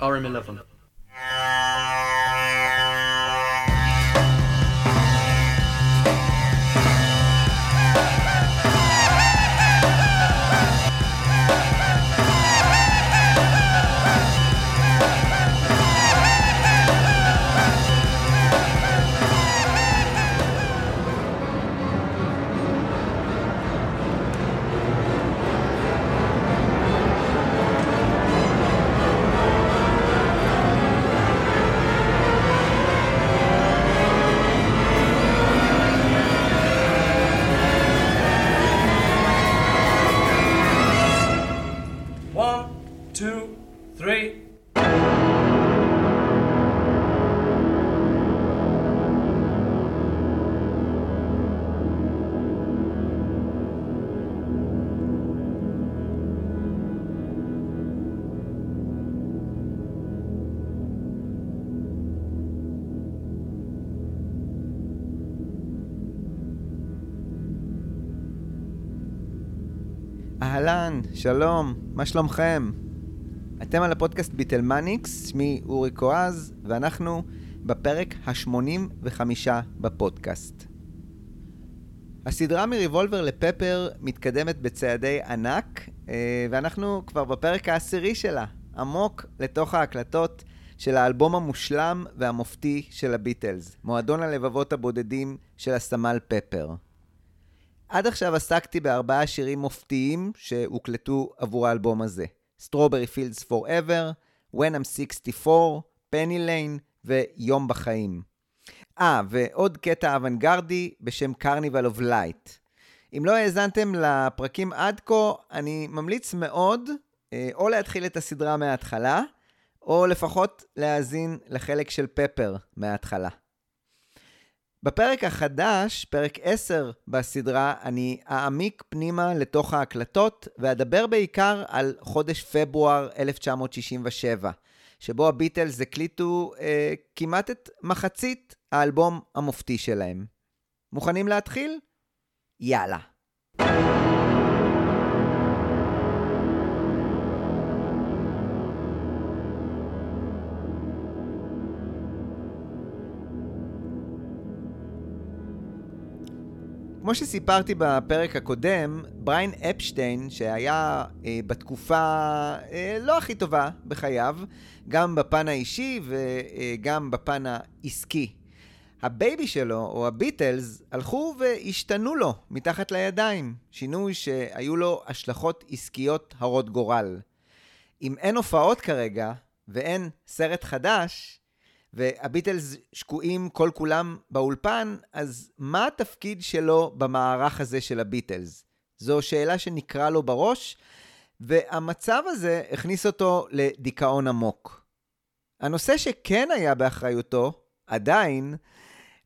RM11. שלום, מה שלומכם? אתם על הפודקאסט ביטלמניקס, שמי אורי קואז, ואנחנו בפרק ה-85 בפודקאסט. הסדרה מריבולבר לפפר מתקדמת בצעדי ענק, אה, ואנחנו כבר בפרק העשירי שלה, עמוק לתוך ההקלטות של האלבום המושלם והמופתי של הביטלס, מועדון הלבבות הבודדים של הסמל פפר. עד עכשיו עסקתי בארבעה שירים מופתיים שהוקלטו עבור האלבום הזה. Strawberry Fields Forever, When I'm 64, Penny Lane ויום בחיים. אה, ועוד קטע אוונגרדי בשם Carnival of Light. אם לא האזנתם לפרקים עד כה, אני ממליץ מאוד אה, או להתחיל את הסדרה מההתחלה, או לפחות להאזין לחלק של פפר מההתחלה. בפרק החדש, פרק 10 בסדרה, אני אעמיק פנימה לתוך ההקלטות ואדבר בעיקר על חודש פברואר 1967, שבו הביטלס הקליטו אה, כמעט את מחצית האלבום המופתי שלהם. מוכנים להתחיל? יאללה. כמו שסיפרתי בפרק הקודם, בריין אפשטיין, שהיה אה, בתקופה אה, לא הכי טובה בחייו, גם בפן האישי וגם בפן העסקי. הבייבי שלו, או הביטלס, הלכו והשתנו לו מתחת לידיים. שינוי שהיו לו השלכות עסקיות הרות גורל. אם אין הופעות כרגע, ואין סרט חדש, והביטלס שקועים כל כולם באולפן, אז מה התפקיד שלו במערך הזה של הביטלס? זו שאלה שניקרה לו בראש, והמצב הזה הכניס אותו לדיכאון עמוק. הנושא שכן היה באחריותו, עדיין,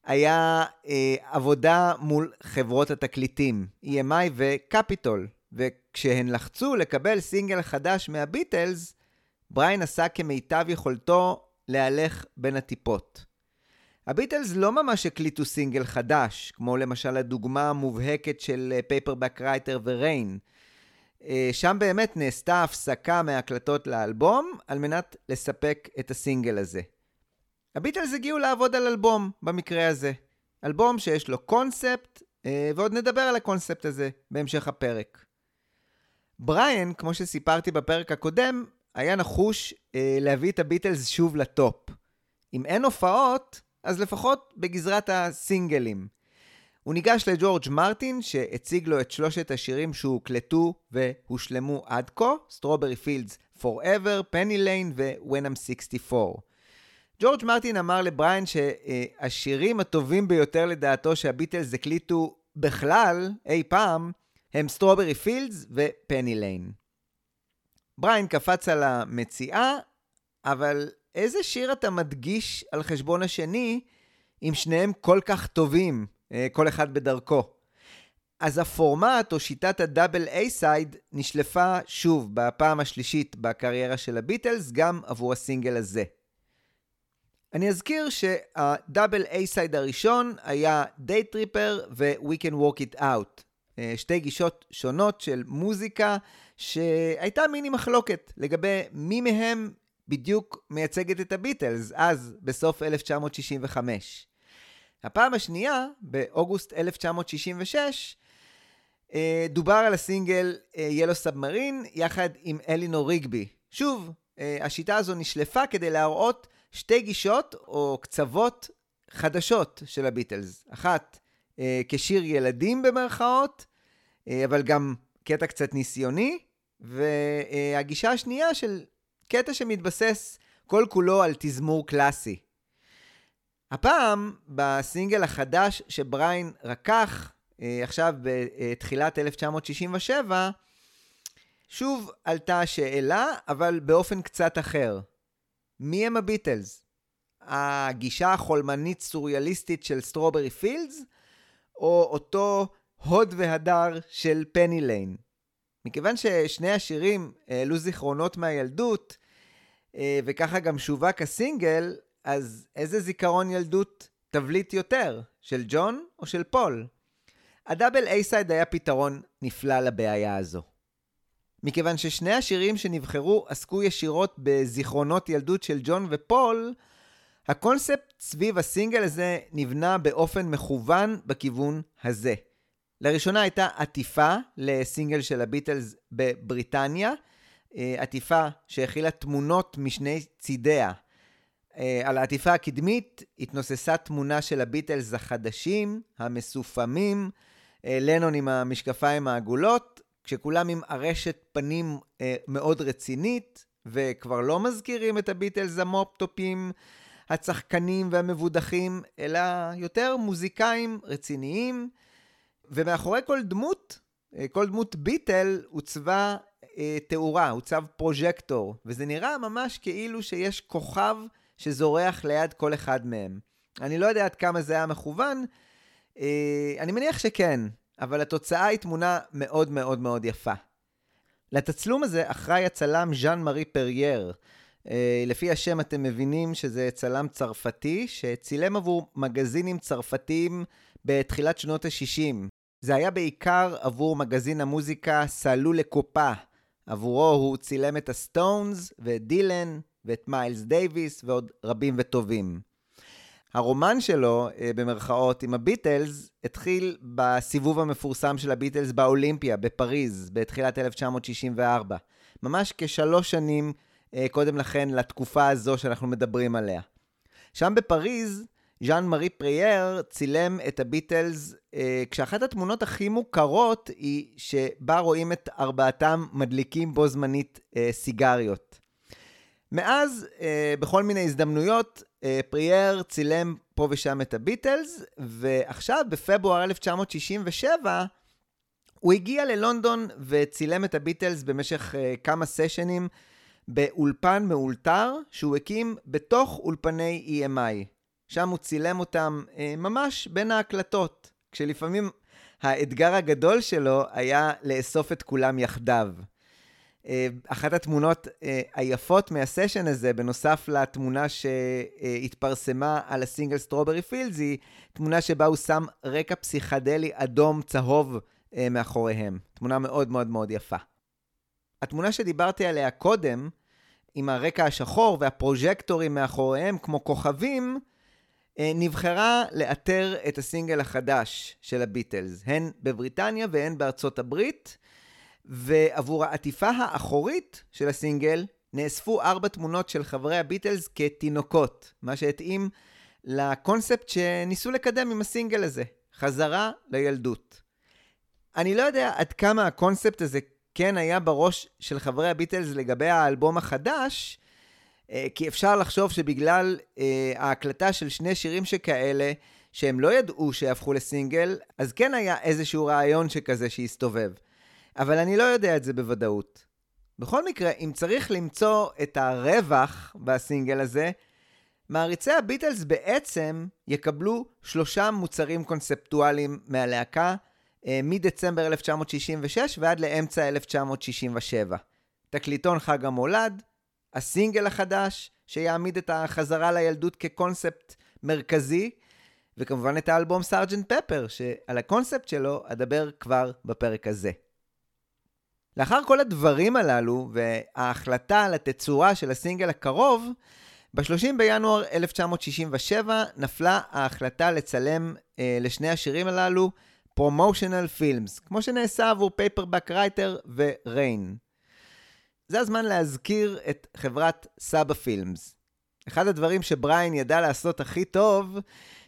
היה אה, עבודה מול חברות התקליטים, EMI וקפיטול, וכשהן לחצו לקבל סינגל חדש מהביטלס, בריין עשה כמיטב יכולתו להלך בין הטיפות. הביטלס לא ממש הקליטו סינגל חדש, כמו למשל הדוגמה המובהקת של Paperback Writer ו-Rain. שם באמת נעשתה הפסקה מהקלטות לאלבום על מנת לספק את הסינגל הזה. הביטלס הגיעו לעבוד על אלבום במקרה הזה. אלבום שיש לו קונספט, אה, ועוד נדבר על הקונספט הזה בהמשך הפרק. בריאן, כמו שסיפרתי בפרק הקודם, היה נחוש אה, להביא את הביטלס שוב לטופ. אם אין הופעות, אז לפחות בגזרת הסינגלים. הוא ניגש לג'ורג' מרטין, שהציג לו את שלושת השירים שהוקלטו והושלמו עד כה, Strawberry Fields Forever, Penny Lane ו-When I'm 64. ג'ורג' מרטין אמר לבריין שהשירים הטובים ביותר לדעתו שהביטלס הקליטו בכלל, אי פעם, הם Strawberry Fields ו-Penny Lane. בריין קפץ על המציאה, אבל איזה שיר אתה מדגיש על חשבון השני אם שניהם כל כך טובים, אה, כל אחד בדרכו? אז הפורמט או שיטת ה-double A-side נשלפה שוב בפעם השלישית בקריירה של הביטלס, גם עבור הסינגל הזה. אני אזכיר שה-double A-side הראשון היה Day Tripper ו- We Can Work It Out. אה, שתי גישות שונות של מוזיקה שהייתה מיני מחלוקת לגבי מי מהם בדיוק מייצגת את הביטלס, אז, בסוף 1965. הפעם השנייה, באוגוסט 1966, אה, דובר על הסינגל ילו סאבמרין יחד עם אלינור ריגבי. שוב, אה, השיטה הזו נשלפה כדי להראות שתי גישות או קצוות חדשות של הביטלס. אחת, אה, כשיר ילדים במרכאות, אבל גם קטע קצת ניסיוני, והגישה השנייה של קטע שמתבסס כל כולו על תזמור קלאסי. הפעם, בסינגל החדש שבריין רקח, אה, עכשיו בתחילת 1967, שוב עלתה השאלה, אבל באופן קצת אחר. מי הם הביטלס? הגישה החולמנית סוריאליסטית של Strawberry Fields, או אותו הוד והדר של Penny Lane? מכיוון ששני השירים העלו זיכרונות מהילדות, אה, וככה גם שווק הסינגל, אז איזה זיכרון ילדות להבליט יותר, של ג'ון או של פול? ה-double A-side היה פתרון נפלא לבעיה הזו. מכיוון ששני השירים שנבחרו עסקו ישירות בזיכרונות ילדות של ג'ון ופול, הקונספט סביב הסינגל הזה נבנה באופן מכוון בכיוון הזה. לראשונה הייתה עטיפה לסינגל של הביטלס בבריטניה, אה, עטיפה שהכילה תמונות משני צידיה. אה, על העטיפה הקדמית התנוססה תמונה של הביטלס החדשים, המסופמים, אה, לנון עם המשקפיים העגולות, כשכולם עם ארשת פנים מאוד רצינית, וכבר לא מזכירים את הביטלס המופטופים, הצחקנים והמבודחים, אלא יותר מוזיקאים רציניים. ומאחורי כל דמות, אה, כל דמות ביטל עוצבה אה, תאורה, עוצב פרוז'קטור, וזה נראה ממש כאילו שיש כוכב שזורח ליד כל אחד מהם. אני לא יודע עד כמה זה היה מכוון, אה, אני מניח שכן, אבל התוצאה היא תמונה מאוד מאוד מאוד יפה. לתצלום הזה אחראי הצלם ז'אן מארי פרייר. אה, לפי השם אתם מבינים שזה צלם צרפתי שצילם עבור מגזינים צרפתיים בתחילת שנות ה-60. זה היה בעיקר עבור מגזין המוזיקה Salut les copains. עבורו הוא צילם את הסטונס ואת דילן ואת מיילס דייוויס ועוד רבים וטובים. הרומן שלו, אה, במרכאות, עם הביטלס, התחיל בסיבוב המפורסם של הביטלס באולימפיה, בפריז, בתחילת 1964. ממש כשלוש שנים אה, קודם לכן לתקופה הזו שאנחנו מדברים עליה. שם בפריז, ז'אן מארי פרייר צילם את הביטלס, אה, כשאחת התמונות הכי מוכרות היא שבה רואים את ארבעתם מדליקים בו זמנית אה, סיגריות. מאז, אה, בכל מיני הזדמנויות, אה, פרייר צילם פה ושם את הביטלס, ועכשיו, בפברואר 1967, הוא הגיע ללונדון וצילם את הביטלס במשך אה, כמה סשנים באולפן מאולתר שהוא הקים בתוך אולפני EMI. שם הוא צילם אותם אה, ממש בין ההקלטות, כשלפעמים האתגר הגדול שלו היה לאסוף את כולם יחדיו. אה, אחת התמונות אה, היפות מהסשן הזה, בנוסף לתמונה שהתפרסמה על הסינגל Strawberry Fields, היא תמונה שבה הוא שם רקע פסיכדלי אדום צהוב אה, מאחוריהם. תמונה מאוד מאוד מאוד יפה. התמונה שדיברתי עליה קודם, עם הרקע השחור והפרוז'קטורים מאחוריהם כמו כוכבים, נבחרה לאתר את הסינגל החדש של הביטלס, הן בבריטניה והן בארצות הברית. ועבור העטיפה האחורית של הסינגל נאספו ארבע תמונות של חברי הביטלס כתינוקות, מה שהתאים לקונספט שניסו לקדם עם הסינגל הזה, חזרה לילדות. אני לא יודע עד כמה הקונספט הזה כן היה בראש של חברי הביטלס לגבי האלבום החדש, אה, כי אפשר לחשוב שבגלל אה, ההקלטה של שני שירים שכאלה, שהם לא ידעו שיהפכו לסינגל, אז כן היה איזשהו רעיון שכזה שהסתובב. אבל אני לא יודע את זה בוודאות. בכל מקרה, אם צריך למצוא את הרווח בסינגל הזה, מעריצי הביטלס בעצם יקבלו שלושה מוצרים קונספטואליים מהלהקה אה, מדצמבר 1966 ועד לאמצע 1967. תקליטון חג המולד, הסינגל החדש, שיעמיד את החזרה לילדות כקונספט מרכזי, וכמובן את האלבום סארג'נט פפר, שעל הקונספט שלו אדבר כבר בפרק הזה. לאחר כל הדברים הללו וההחלטה על התצורה של הסינגל הקרוב, ב-30 בינואר 1967 נפלה ההחלטה לצלם אה, לשני השירים הללו promotional films, כמו שנעשה עבור Paperback Writer ו-Rain. זה הזמן להזכיר את חברת Suba Films. אחד הדברים שבריין ידע לעשות הכי טוב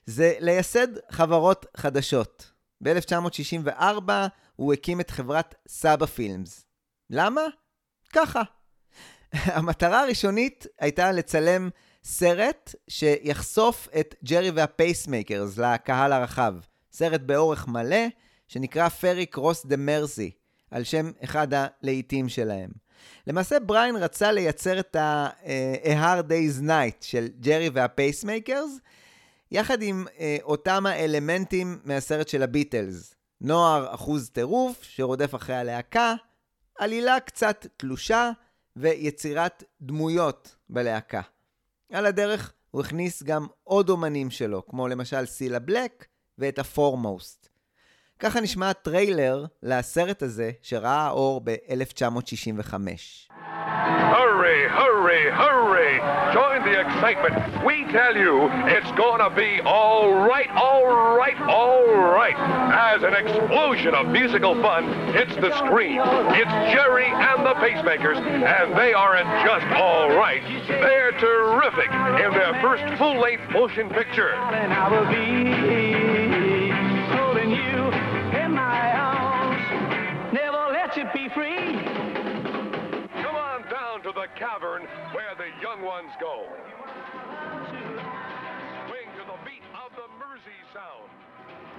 זה לייסד חברות חדשות. ב-1964 הוא הקים את חברת Suba Films. למה? ככה. המטרה הראשונית הייתה לצלם סרט שיחשוף את ג'רי והפייסמייקרס לקהל הרחב. סרט באורך מלא שנקרא Ferry Cross the Mersey, על שם אחד הלהיטים שלהם. למעשה בריין רצה לייצר את ה-A Hard Day's Night של ג'רי והפייסמייקרס, יחד עם אה, אותם האלמנטים מהסרט של הביטלס. נוער אחוז טירוף שרודף אחרי הלהקה, עלילה קצת תלושה ויצירת דמויות בלהקה. על הדרך הוא הכניס גם עוד אומנים שלו, כמו למשל סילה בלק ואת הפורמוסט. ככה נשמע הטריילר לסרט הזה שראה אור ב-1965. Hurry, hurry, hurry! Join the excitement. We tell you it's gonna be all right, all right, all right. As an explosion of musical fun hits the screen, it's Jerry and the Pacemakers, and they aren't just all right. They're terrific in their first full-length motion picture. Cavern where the young ones go.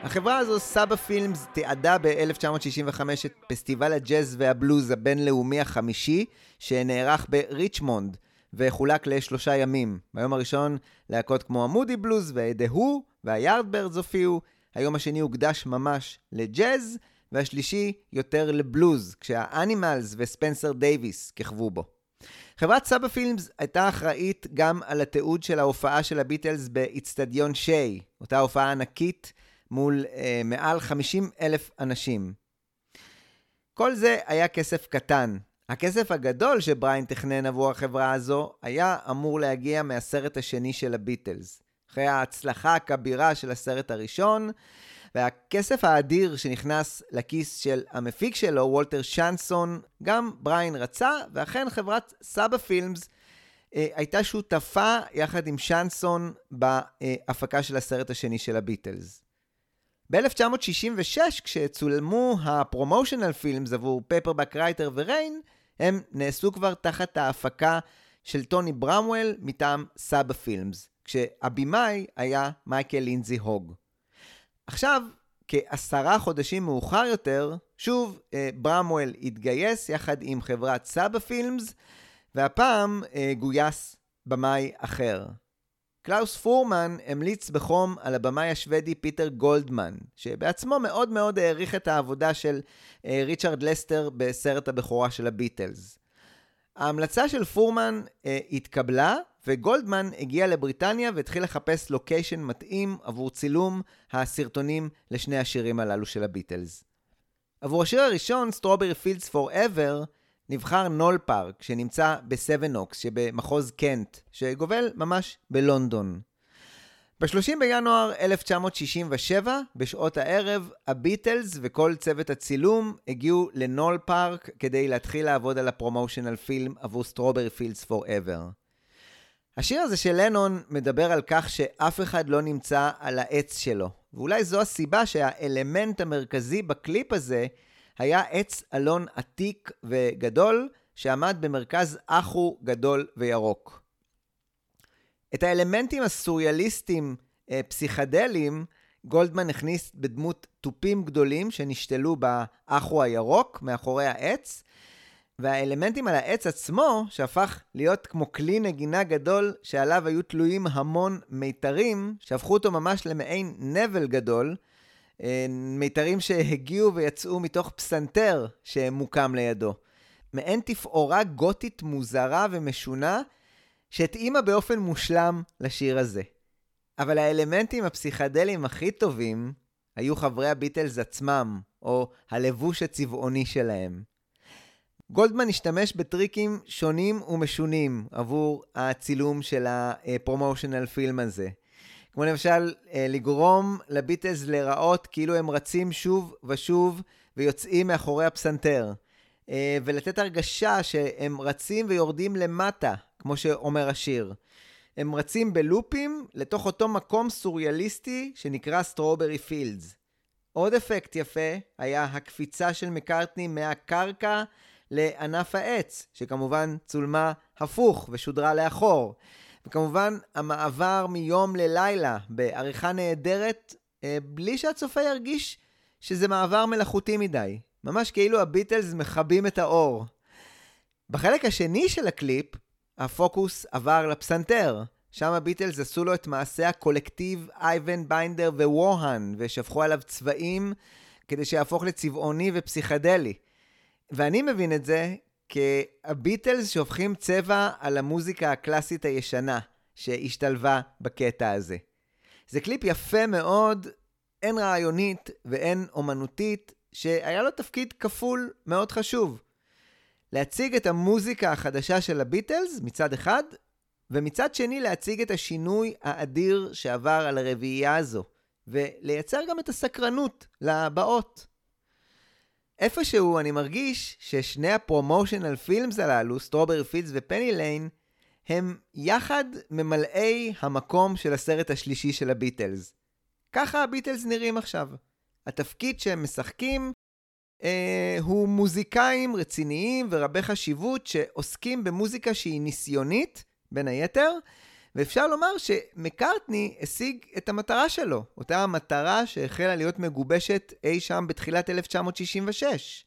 החברה הזו, סאבה פילמס, תיעדה ב-1965 את פסטיבל הג'אז והבלוז הבינלאומי החמישי, שנערך בריצ'מונד, וחולק לשלושה ימים. ביום הראשון להקות כמו המודי בלוז והדה הו והיארדברדס הופיעו, היום השני הוקדש ממש לג'אז, והשלישי יותר לבלוז, כשהאנימלס וספנסר דייוויס כיכבו בו. חברת Suba Films הייתה אחראית גם על התיעוד של ההופעה של הביטלס באיצטדיון שיי, אותה הופעה ענקית מול אה, מעל 50 אלף אנשים. כל זה היה כסף קטן. הכסף הגדול שבריין תכנן עבור החברה הזו היה אמור להגיע מהסרט השני של הביטלס. אחרי ההצלחה הכבירה של הסרט הראשון, והכסף האדיר שנכנס לכיס של המפיק שלו, וולטר שנסון, גם בריין רצה, ואכן חברת Suba Films אה, הייתה שותפה יחד עם שנסון בהפקה של הסרט השני של הביטלס. ב-1966, כשצולמו ה-promotional films עבור Paperback Writer ו-Rain, הם נעשו כבר תחת ההפקה של טוני ברמוול מטעם Suba Films, כשהבימאי היה מייקל לינזי הוג. עכשיו, כעשרה חודשים מאוחר יותר, שוב אה, ברמוול התגייס יחד עם חברת Suba Films, והפעם אה, גויס במאי אחר. קלאוס פורמן המליץ בחום על הבמאי השוודי פיטר גולדמן, שבעצמו מאוד מאוד העריך את העבודה של אה, ריצ'רד לסטר בסרט הבכורה של הביטלס. ההמלצה של פורמן אה, התקבלה, וגולדמן הגיע לבריטניה והתחיל לחפש לוקיישן מתאים עבור צילום הסרטונים לשני השירים הללו של הביטלס. עבור השיר הראשון, Strawberry Fields Forever, נבחר נול פארק, שנמצא בסבנוקס שבמחוז קנט, שגובל ממש בלונדון. ב-30 בינואר 1967, בשעות הערב, הביטלס וכל צוות הצילום הגיעו לנול פארק כדי להתחיל לעבוד על ה promotional film עבור Strawberry Fields Forever. השיר הזה של לנון מדבר על כך שאף אחד לא נמצא על העץ שלו, ואולי זו הסיבה שהאלמנט המרכזי בקליפ הזה היה עץ אלון עתיק וגדול שעמד במרכז אחו גדול וירוק. את האלמנטים הסוריאליסטיים אה, פסיכדליים גולדמן הכניס בדמות תופים גדולים שנשתלו באחו הירוק מאחורי העץ, והאלמנטים על העץ עצמו, שהפך להיות כמו כלי נגינה גדול שעליו היו תלויים המון מיתרים, שהפכו אותו ממש למעין נבל גדול, אה, מיתרים שהגיעו ויצאו מתוך פסנתר שמוקם לידו. מעין תפאורה גותית מוזרה ומשונה, שהתאימה באופן מושלם לשיר הזה. אבל האלמנטים הפסיכדליים הכי טובים היו חברי הביטלס עצמם, או הלבוש הצבעוני שלהם. גולדמן השתמש בטריקים שונים ומשונים עבור הצילום של הפרומושנל פילם הזה. כמו למשל, אה, לגרום לביטלס להיראות כאילו הם רצים שוב ושוב ויוצאים מאחורי הפסנתר. אה, ולתת הרגשה שהם רצים ויורדים למטה, כמו שאומר השיר. הם רצים בלופים לתוך אותו מקום סוריאליסטי שנקרא Strawberry Fields. עוד אפקט יפה היה הקפיצה של מקארטני מהקרקע לענף העץ, שכמובן צולמה הפוך ושודרה לאחור. וכמובן, המעבר מיום ללילה בעריכה נהדרת, אה, בלי שהצופה ירגיש שזה מעבר מלאכותי מדי. ממש כאילו הביטלס מכבים את האור. בחלק השני של הקליפ, הפוקוס עבר לפסנתר. שם הביטלס עשו לו את מעשה הקולקטיב אייבן ביינדר ווהאן, ושפכו עליו צבעים כדי שיהפוך לצבעוני ופסיכדלי. ואני מבין את זה כהביטלס שופכים צבע על המוזיקה הקלאסית הישנה שהשתלבה בקטע הזה. זה קליפ יפה מאוד, הן רעיונית והן אומנותית, שהיה לו תפקיד כפול מאוד חשוב. להציג את המוזיקה החדשה של הביטלס מצד אחד, ומצד שני להציג את השינוי האדיר שעבר על הרביעייה הזו, ולייצר גם את הסקרנות לבאות. איפשהו אני מרגיש ששני ה promotional films הללו, Strawberry Fields ו Penny Lane, הם יחד ממלאי המקום של הסרט השלישי של הביטלס. ככה הביטלס נראים עכשיו. התפקיד שהם משחקים אה, הוא מוזיקאים רציניים ורבי חשיבות שעוסקים במוזיקה שהיא ניסיונית, בין היתר, ואפשר לומר שמקארטני השיג את המטרה שלו, אותה המטרה שהחלה להיות מגובשת אי שם בתחילת 1966.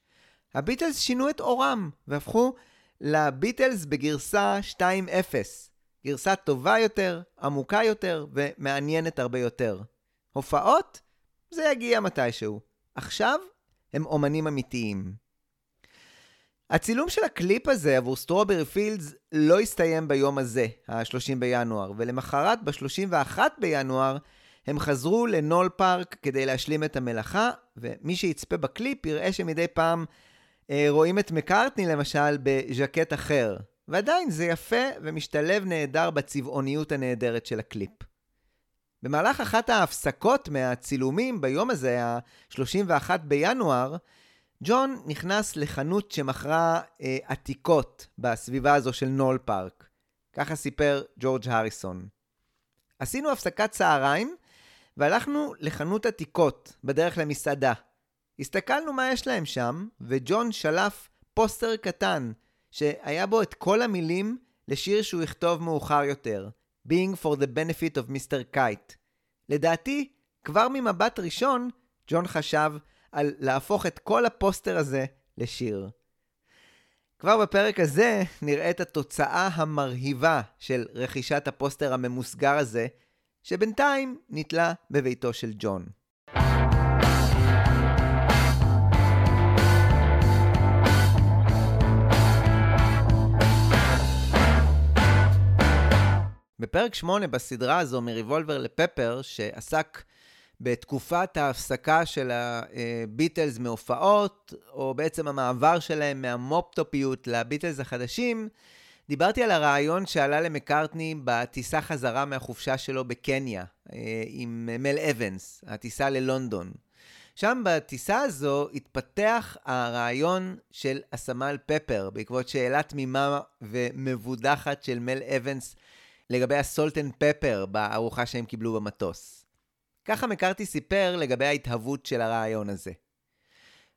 הביטלס שינו את עורם והפכו לביטלס בגרסה 2.0. גרסה טובה יותר, עמוקה יותר ומעניינת הרבה יותר. הופעות? זה יגיע מתישהו. עכשיו הם אומנים אמיתיים. הצילום של הקליפ הזה עבור Strawberry Fields לא הסתיים ביום הזה, ה-30 בינואר, ולמחרת, ב-31 בינואר, הם חזרו לנול פארק כדי להשלים את המלאכה, ומי שיצפה בקליפ יראה שמדי פעם אה, רואים את מקארטני למשל בז'קט אחר. ועדיין זה יפה ומשתלב נהדר בצבעוניות הנהדרת של הקליפ. במהלך אחת ההפסקות מהצילומים ביום הזה, ה-31 בינואר, ג'ון נכנס לחנות שמכרה אה, עתיקות בסביבה הזו של נול פארק. ככה סיפר ג'ורג' הריסון. עשינו הפסקת צהריים והלכנו לחנות עתיקות בדרך למסעדה. הסתכלנו מה יש להם שם, וג'ון שלף פוסטר קטן שהיה בו את כל המילים לשיר שהוא יכתוב מאוחר יותר, Being for the benefit of Mr. Kite. לדעתי, כבר ממבט ראשון, ג'ון חשב על להפוך את כל הפוסטר הזה לשיר. כבר בפרק הזה נראה את התוצאה המרהיבה של רכישת הפוסטר הממוסגר הזה, שבינתיים נתלה בביתו של ג'ון. בפרק 8 בסדרה הזו מריבולבר לפפר, שעסק בתקופת ההפסקה של הביטלס מהופעות, או בעצם המעבר שלהם מהמופטופיות לביטלס החדשים, דיברתי על הרעיון שעלה למקארטני בטיסה חזרה מהחופשה שלו בקניה, אה, עם מל אבנס, הטיסה ללונדון. שם בטיסה הזו התפתח הרעיון של הסמל פפר, בעקבות שאלה תמימה ומבודחת של מל אבנס לגבי הסולטן פפר בארוחה שהם קיבלו במטוס. ככה מקארתי סיפר לגבי ההתהוות של הרעיון הזה.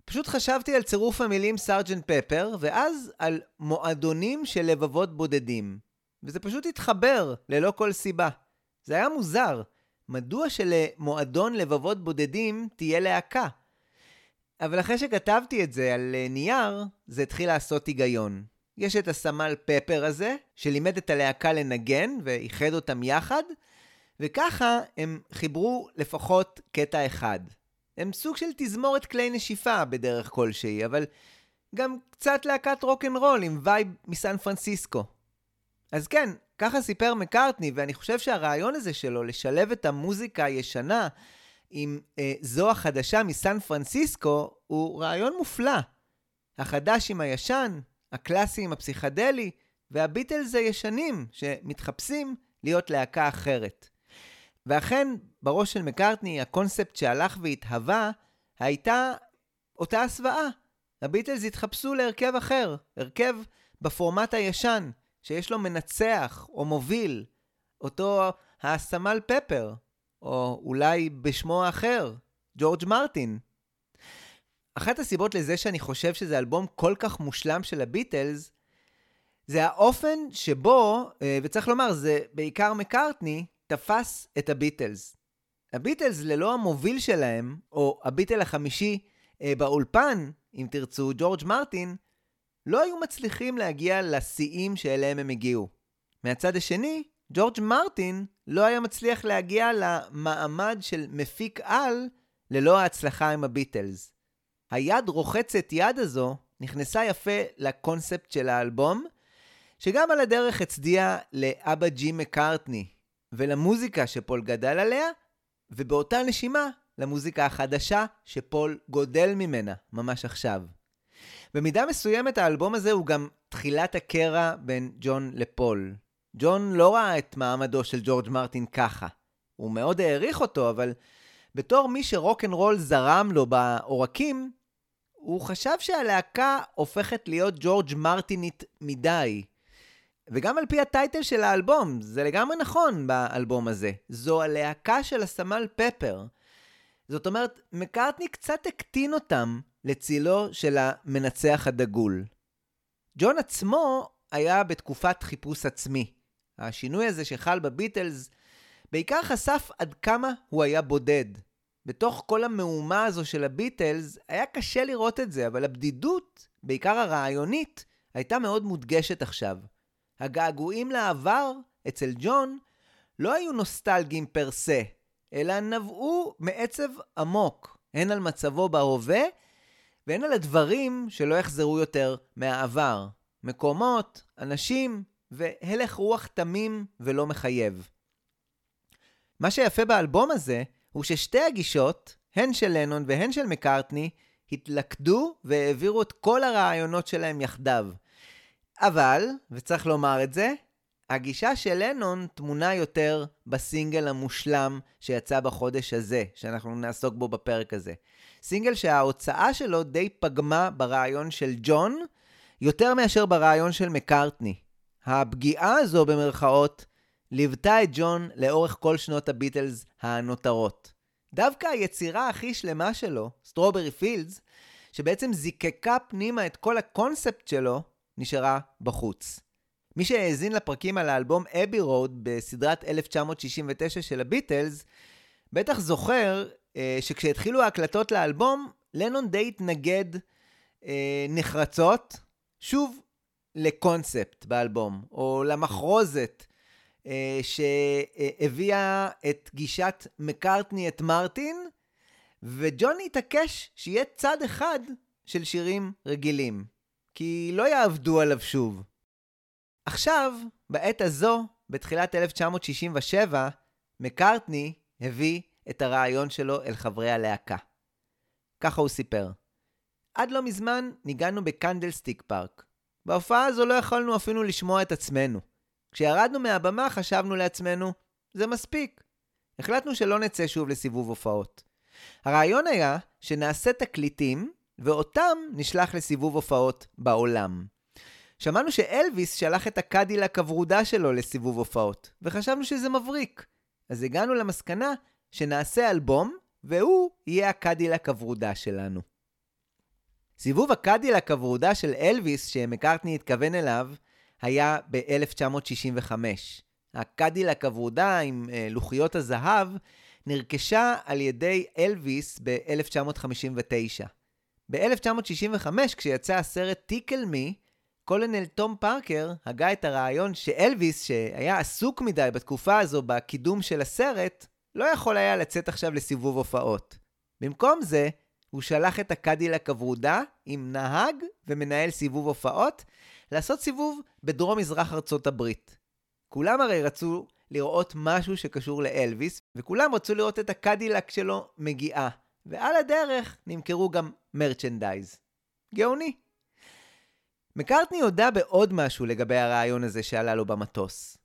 פשוט חשבתי על צירוף המילים סארג'נט פפר, ואז על מועדונים של לבבות בודדים. וזה פשוט התחבר, ללא כל סיבה. זה היה מוזר. מדוע שלמועדון לבבות בודדים תהיה להקה? אבל אחרי שכתבתי את זה על נייר, זה התחיל לעשות היגיון. יש את הסמל פפר הזה, שלימד את הלהקה לנגן ואיחד אותם יחד, וככה הם חיברו לפחות קטע אחד. הם סוג של תזמורת כלי נשיפה בדרך כלשהי, אבל גם קצת להקת רוקנרול עם vibe מסן פרנסיסקו. אז כן, ככה סיפר מקארטני, ואני חושב שהרעיון הזה שלו לשלב את המוזיקה הישנה עם אה, זו החדשה מסן פרנסיסקו הוא רעיון מופלא. החדש עם הישן, הקלאסי עם הפסיכדלי, והביטלס הישנים שמתחפשים להיות להקה אחרת. ואכן, בראש של מקארטני, הקונספט שהלך והתהווה, הייתה אותה הסוואה. הביטלס התחפשו להרכב אחר, הרכב בפורמט הישן, שיש לו מנצח או מוביל, אותו הסמל פפר, או אולי בשמו האחר, ג'ורג' מרטין. אחת הסיבות לזה שאני חושב שזה אלבום כל כך מושלם של הביטלס, זה האופן שבו, אה, וצריך לומר, זה בעיקר מקארטני, תפס את הביטלס. הביטלס ללא המוביל שלהם, או הביטל החמישי אה, באולפן, אם תרצו, ג'ורג' מרטין, לא היו מצליחים להגיע לשיאים שאליהם הם הגיעו. מהצד השני, ג'ורג' מרטין לא היה מצליח להגיע למעמד של מפיק על ללא ההצלחה עם הביטלס. היד רוחצת יד הזו נכנסה יפה לקונספט של האלבום, שגם על הדרך הצדיע לאבא ג'י מקארטני ולמוזיקה שפול גדל עליה, ובאותה נשימה למוזיקה החדשה שפול גודל ממנה ממש עכשיו. במידה מסוימת האלבום הזה הוא גם תחילת הקרע בין ג'ון לפול. ג'ון לא ראה את מעמדו של ג'ורג' מרטין ככה. הוא מאוד העריך אותו, אבל בתור מי שרוקנרול זרם לו בעורקים, הוא חשב שהלהקה הופכת להיות ג'ורג' מרטינית מדי. וגם על פי הטייטל של האלבום, זה לגמרי נכון באלבום הזה. זו הלהקה של הסמל פפר. זאת אומרת, מקארטני קצת הקטין אותם לצילו של המנצח הדגול. ג'ון עצמו היה בתקופת חיפוש עצמי. השינוי הזה שחל בביטלס בעיקר חשף עד כמה הוא היה בודד. בתוך כל המהומה הזו של הביטלס היה קשה לראות את זה, אבל הבדידות, בעיקר הרעיונית, הייתה מאוד מודגשת עכשיו. הגעגועים לעבר אצל ג'ון לא היו נוסטלגיים פר סה, אלא נבעו מעצב עמוק, הן על מצבו בהווה והן על הדברים שלא יחזרו יותר מהעבר. מקומות, אנשים והלך רוח תמים ולא מחייב. מה שיפה באלבום הזה, הוא ששתי הגישות, הן של לנון והן של מקארטני, התלכדו והעבירו את כל הרעיונות שלהם יחדיו. אבל, וצריך לומר את זה, הגישה של לנון תמונה יותר בסינגל המושלם שיצא בחודש הזה, שאנחנו נעסוק בו בפרק הזה. סינגל שההוצאה שלו די פגמה ברעיון של ג'ון, יותר מאשר ברעיון של מקארטני. הפגיעה הזו, במרכאות, ליוותה את ג'ון לאורך כל שנות הביטלס הנותרות. דווקא היצירה הכי שלמה שלו, Strawberry Fields, שבעצם זיקקה פנימה את כל הקונספט שלו, נשארה בחוץ. מי שהאזין לפרקים על האלבום Abbey Road בסדרת 1969 של הביטלס, בטח זוכר אה, שכשהתחילו ההקלטות לאלבום, לנון די התנגד אה, נחרצות, שוב, לקונספט באלבום, או למחרוזת אה, שהביאה את גישת מקארטני את מרטין, וג'וני התעקש שיהיה צד אחד של שירים רגילים, כי לא יעבדו עליו שוב. עכשיו, בעת הזו, בתחילת 1967, מקארטני הביא את הרעיון שלו אל חברי הלהקה. ככה הוא סיפר: עד לא מזמן ניגענו בקנדלסטיק פארק. בהופעה הזו לא יכולנו אפילו לשמוע את עצמנו. כשירדנו מהבמה חשבנו לעצמנו, זה מספיק. החלטנו שלא נצא שוב לסיבוב הופעות. הרעיון היה שנעשה תקליטים, ואותם נשלח לסיבוב הופעות בעולם. שמענו שאלוויס שלח את הקדילק הוורודה שלו לסיבוב הופעות, וחשבנו שזה מבריק. אז הגענו למסקנה שנעשה אלבום, והוא יהיה הקדילק הוורודה שלנו. סיבוב הקדילק הוורודה של אלוויס שמקארטני התכוון אליו, היה ב-1965. הקדילק הוורודה עם אה, לוחיות הזהב נרכשה על ידי אלוויס ב-1959. ב-1965, כשיצא הסרט Tickle Me, קולונל תום פארקר הגה את הרעיון שאלוויס, שהיה עסוק מדי בתקופה הזו בקידום של הסרט, לא יכול היה לצאת עכשיו לסיבוב הופעות. במקום זה, הוא שלח את הקדילק הוורודה עם נהג ומנהל סיבוב הופעות לעשות סיבוב בדרום-מזרח ארצות הברית. כולם הרי רצו לראות משהו שקשור לאלוויס, וכולם רצו לראות את הקדילק שלו מגיעה. ועל הדרך נמכרו גם מרצ'נדייז. גאוני. מקארטני הודה בעוד משהו לגבי הרעיון הזה שעלה לו במטוס.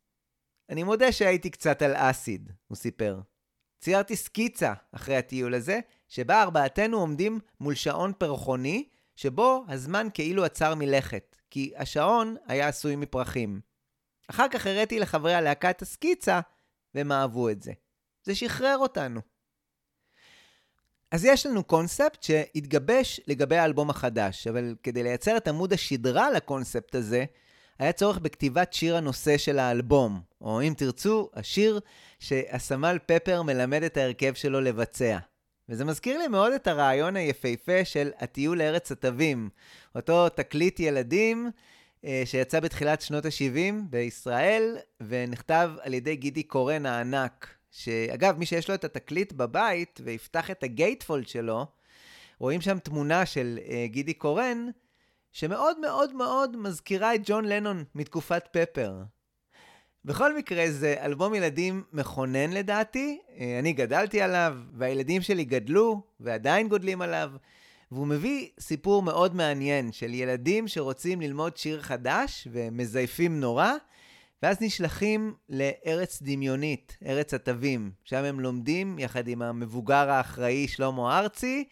אני מודה שהייתי קצת על אסיד, הוא סיפר. ציירתי סקיצה אחרי הטיול הזה, שבה ארבעתנו עומדים מול שעון פרחוני, שבו הזמן כאילו עצר מלכת, כי השעון היה עשוי מפרחים. אחר כך הראיתי לחברי הלהקה את הסקיצה, והם אהבו את זה. זה שחרר אותנו. אז יש לנו קונספט שהתגבש לגבי האלבום החדש, אבל כדי לייצר את עמוד השדרה לקונספט הזה, היה צורך בכתיבת שיר הנושא של האלבום, או אם תרצו, השיר שהסמל פפר מלמד את ההרכב שלו לבצע. וזה מזכיר לי מאוד את הרעיון היפהפה של הטיול לארץ התווים, אותו תקליט ילדים אה, שיצא בתחילת שנות ה-70 בישראל, ונכתב על ידי גידי קורן הענק, שאגב, מי שיש לו את התקליט בבית ויפתח את הגייטפולד שלו, רואים שם תמונה של uh, גידי קורן, שמאוד מאוד מאוד מזכירה את ג'ון לנון מתקופת פפר. בכל מקרה, זה אלבום ילדים מכונן לדעתי, uh, אני גדלתי עליו, והילדים שלי גדלו, ועדיין גודלים עליו, והוא מביא סיפור מאוד מעניין של ילדים שרוצים ללמוד שיר חדש ומזייפים נורא, ואז נשלחים לארץ דמיונית, ארץ התווים, שם הם לומדים יחד עם המבוגר האחראי שלמה ארצי,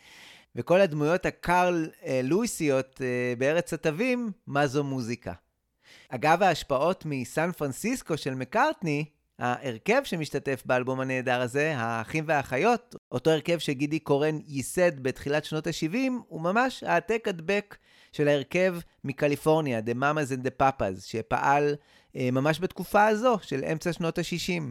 וכל הדמויות הקרל אה, לואיסיות אה, בארץ התווים, מה זו מוזיקה. אגב ההשפעות מסן פרנסיסקו של מקארטני, ההרכב שמשתתף באלבום הנהדר הזה, האחים והאחיות, אותו הרכב שגידי קורן ייסד בתחילת שנות ה-70, הוא ממש העתק הדבק של ההרכב מקליפורניה, The Mamas and the Papas, שפעל ממש בתקופה הזו של אמצע שנות ה-60.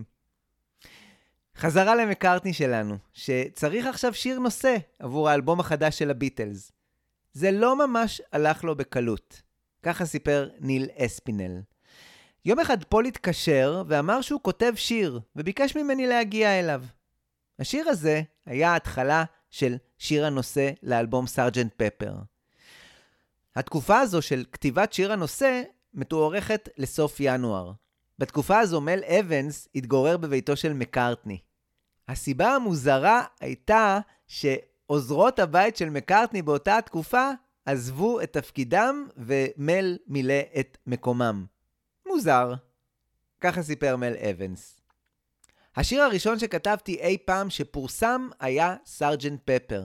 חזרה למקארטני שלנו, שצריך עכשיו שיר נושא עבור האלבום החדש של הביטלס. זה לא ממש הלך לו בקלות. ככה סיפר ניל אספינל. יום אחד פול התקשר ואמר שהוא כותב שיר, וביקש ממני להגיע אליו. השיר הזה היה ההתחלה של שיר הנושא לאלבום Sergeant Pepper. התקופה הזו של כתיבת שיר הנושא מתוארכת לסוף ינואר. בתקופה הזו מל אבנס התגורר בביתו של מקארטני. הסיבה המוזרה הייתה שעוזרות הבית של מקארטני באותה התקופה עזבו את תפקידם ומל מילא את מקומם. מוזר. ככה סיפר מל אבנס. השיר הראשון שכתבתי אי פעם שפורסם היה סארג'נט פפר.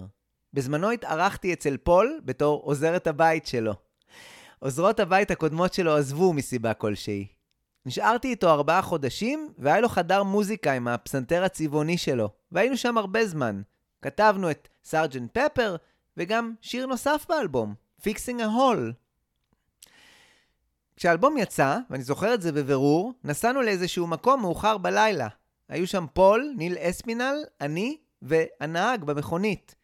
בזמנו התארחתי אצל פול בתור עוזרת הבית שלו. עוזרות הבית הקודמות שלו עזבו מסיבה כלשהי. נשארתי איתו ארבעה חודשים, והיה לו חדר מוזיקה עם הפסנתר הצבעוני שלו, והיינו שם הרבה זמן. כתבנו את סארג'נט פפר, וגם שיר נוסף באלבום, Fixing a Hole. כשהאלבום יצא, ואני זוכר את זה בבירור, נסענו לאיזשהו מקום מאוחר בלילה. היו שם פול, ניל אספינל, אני והנהג במכונית.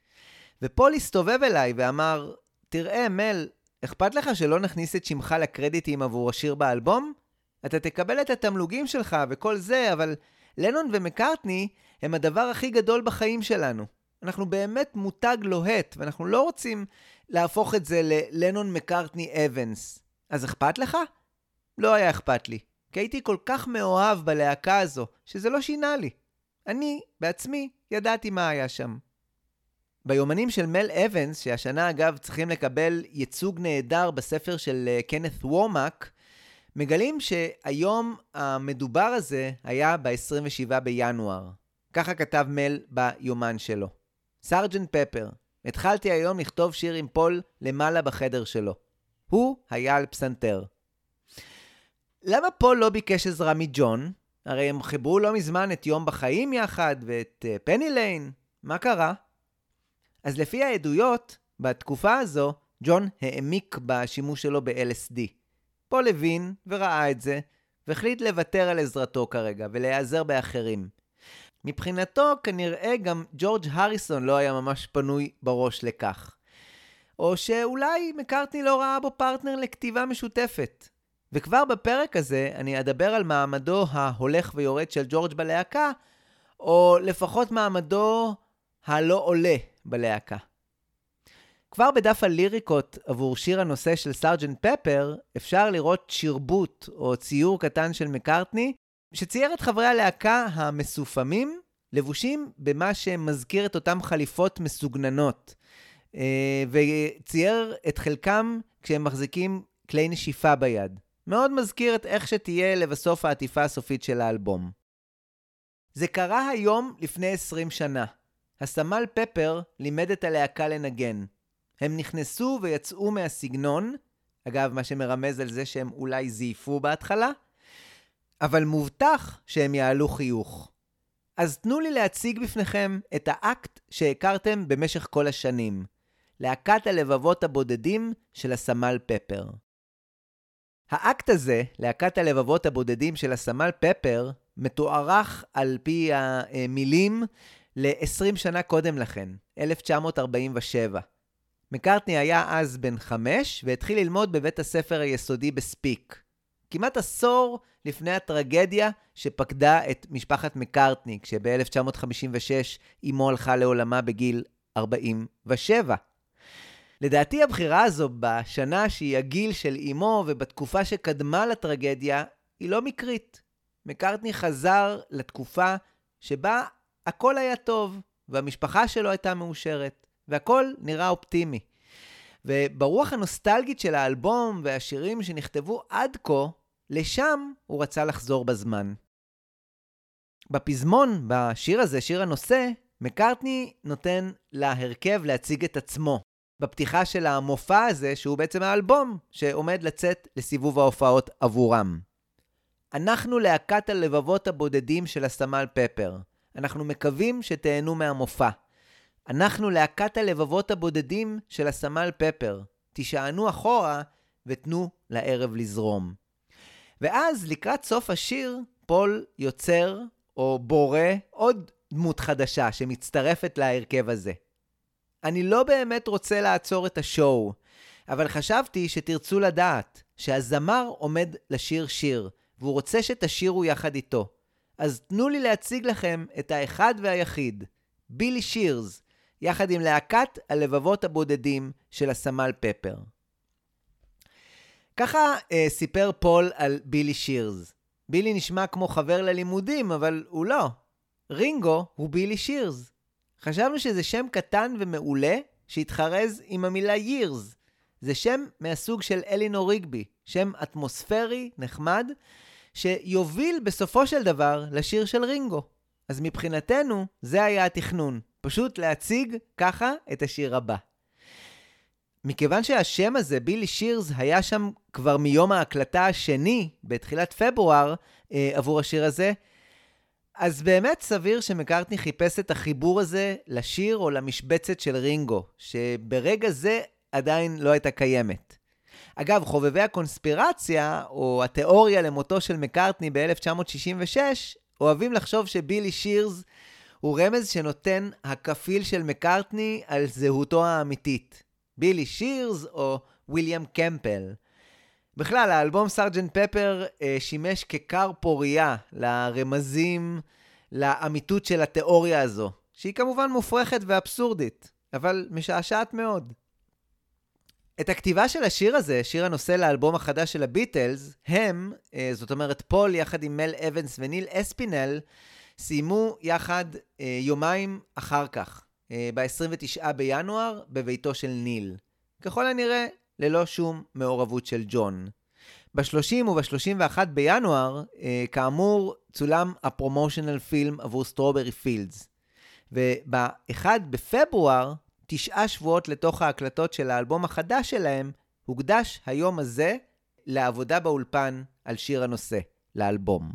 ופול הסתובב אליי ואמר, תראה, מל, אכפת לך שלא נכניס את שמך לקרדיטים עבור השיר באלבום? אתה תקבל את התמלוגים שלך וכל זה, אבל לנון ומקארטני הם הדבר הכי גדול בחיים שלנו. אנחנו באמת מותג לוהט, ואנחנו לא רוצים להפוך את זה ללנון מקארטני אבנס. אז אכפת לך? לא היה אכפת לי, כי הייתי כל כך מאוהב בלהקה הזו, שזה לא שינה לי. אני, בעצמי, ידעתי מה היה שם. ביומנים של מל אבנס, שהשנה אגב צריכים לקבל ייצוג נהדר בספר של קנת uh, וורמאק, מגלים שהיום המדובר הזה היה ב-27 בינואר. ככה כתב מל ביומן שלו. סארג'נט פפר, התחלתי היום לכתוב שיר עם פול למעלה בחדר שלו. הוא היה על פסנתר. למה פול לא ביקש עזרה מג'ון? הרי הם חיברו לא מזמן את יום בחיים יחד ואת אה, פני ליין. מה קרה? אז לפי העדויות, בתקופה הזו, ג'ון העמיק בשימוש שלו ב-LSD. פול הבין וראה את זה, והחליט לוותר על עזרתו כרגע ולהיעזר באחרים. מבחינתו, כנראה גם ג'ורג' הריסון לא היה ממש פנוי בראש לכך. או שאולי מקארטני לא ראה בו פרטנר לכתיבה משותפת. וכבר בפרק הזה אני אדבר על מעמדו ההולך ויורד של ג'ורג' בלהקה, או לפחות מעמדו הלא עולה בלהקה. כבר בדף הליריקות עבור שיר הנושא של סארג'נט פפר, אפשר לראות שרבוט או ציור קטן של מקארטני, שצייר את חברי הלהקה המסופמים, לבושים במה שמזכיר את אותם חליפות מסוגננות. אה, וצייר את חלקם כשהם מחזיקים כלי נשיפה ביד. מאוד מזכיר את איך שתהיה לבסוף העטיפה הסופית של האלבום. זה קרה היום לפני 20 שנה. הסמל פפר לימד את הלהקה לנגן. הם נכנסו ויצאו מהסגנון, אגב, מה שמרמז על זה שהם אולי זייפו בהתחלה, אבל מובטח שהם יעלו חיוך. אז תנו לי להציג בפניכם את האקט שהכרתם במשך כל השנים. להקת הלבבות הבודדים של הסמל פפר. האקט הזה, להקת הלבבות הבודדים של הסמל פפר, מתוארך על פי המילים ל-20 שנה קודם לכן, 1947. מקארטני היה אז בן חמש והתחיל ללמוד בבית הספר היסודי בספיק. כמעט עשור לפני הטרגדיה שפקדה את משפחת מקארטני, כשב-1956 אמו הלכה לעולמה בגיל 47. לדעתי הבחירה הזו בשנה שהיא הגיל של אמו ובתקופה שקדמה לטרגדיה, היא לא מקרית. מקארטני חזר לתקופה שבה הכל היה טוב, והמשפחה שלו הייתה מאושרת, והכל נראה אופטימי. וברוח הנוסטלגית של האלבום והשירים שנכתבו עד כה, לשם הוא רצה לחזור בזמן. בפזמון, בשיר הזה, שיר הנושא, מקארטני נותן להרכב להציג את עצמו. בפתיחה של המופע הזה, שהוא בעצם האלבום שעומד לצאת לסיבוב ההופעות עבורם. אנחנו להקת הלבבות הבודדים של הסמל פפר. אנחנו מקווים שתהנו מהמופע. אנחנו להקת הלבבות הבודדים של הסמל פפר. תישענו אחורה ותנו לערב לזרום. ואז לקראת סוף השיר, פול יוצר או בורא עוד דמות חדשה שמצטרפת להרכב הזה. אני לא באמת רוצה לעצור את השואו, אבל חשבתי שתרצו לדעת שהזמר עומד לשיר שיר, והוא רוצה שתשירו יחד איתו. אז תנו לי להציג לכם את האחד והיחיד, בילי שירס, יחד עם להקת הלבבות הבודדים של הסמל פפר. ככה אה, סיפר פול על בילי שירס. בילי נשמע כמו חבר ללימודים, אבל הוא לא. רינגו הוא בילי שירס. חשבנו שזה שם קטן ומעולה שהתחרז עם המילה years. זה שם מהסוג של אלינור ריגבי, שם אטמוספרי, נחמד, שיוביל בסופו של דבר לשיר של רינגו. אז מבחינתנו, זה היה התכנון. פשוט להציג ככה את השיר הבא. מכיוון שהשם הזה, בילי שירס, היה שם כבר מיום ההקלטה השני, בתחילת פברואר, אה, עבור השיר הזה, אז באמת סביר שמקארטני חיפש את החיבור הזה לשיר או למשבצת של רינגו, שברגע זה עדיין לא הייתה קיימת. אגב, חובבי הקונספירציה, או התיאוריה למותו של מקארטני ב-1966, אוהבים לחשוב שבילי שירס הוא רמז שנותן הכפיל של מקארטני על זהותו האמיתית. בילי שירס או ויליאם קמפל. בכלל, האלבום סארג'נט פפר אה, שימש ככר פורייה לרמזים, לאמיתות של התיאוריה הזו, שהיא כמובן מופרכת ואבסורדית, אבל משעשעת מאוד. את הכתיבה של השיר הזה, שיר הנושא לאלבום החדש של הביטלס, הם, אה, זאת אומרת פול יחד עם מל אבנס וניל אספינל, סיימו יחד אה, יומיים אחר כך, אה, ב-29 בינואר, בביתו של ניל. ככל הנראה, ללא שום מעורבות של ג'ון. ב-30 וב-31 בינואר, כאמור, צולם ה promotional film עבור סטרוברי פילדס. וב-1 בפברואר, תשעה שבועות לתוך ההקלטות של האלבום החדש שלהם, הוקדש היום הזה לעבודה באולפן על שיר הנושא, לאלבום.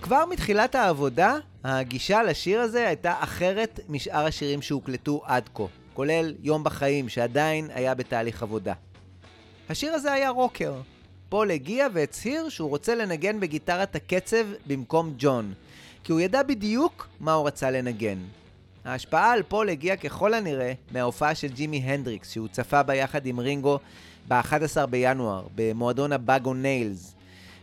כבר מתחילת העבודה, הגישה לשיר הזה הייתה אחרת משאר השירים שהוקלטו עד כה, כולל יום בחיים, שעדיין היה בתהליך עבודה. השיר הזה היה רוקר. פול הגיע והצהיר שהוא רוצה לנגן בגיטרת הקצב במקום ג'ון, כי הוא ידע בדיוק מה הוא רצה לנגן. ההשפעה על פול הגיעה ככל הנראה מההופעה של ג'ימי הנדריקס, שהוא צפה בה יחד עם רינגו ב-11 בינואר, במועדון ה Bag O'Nails.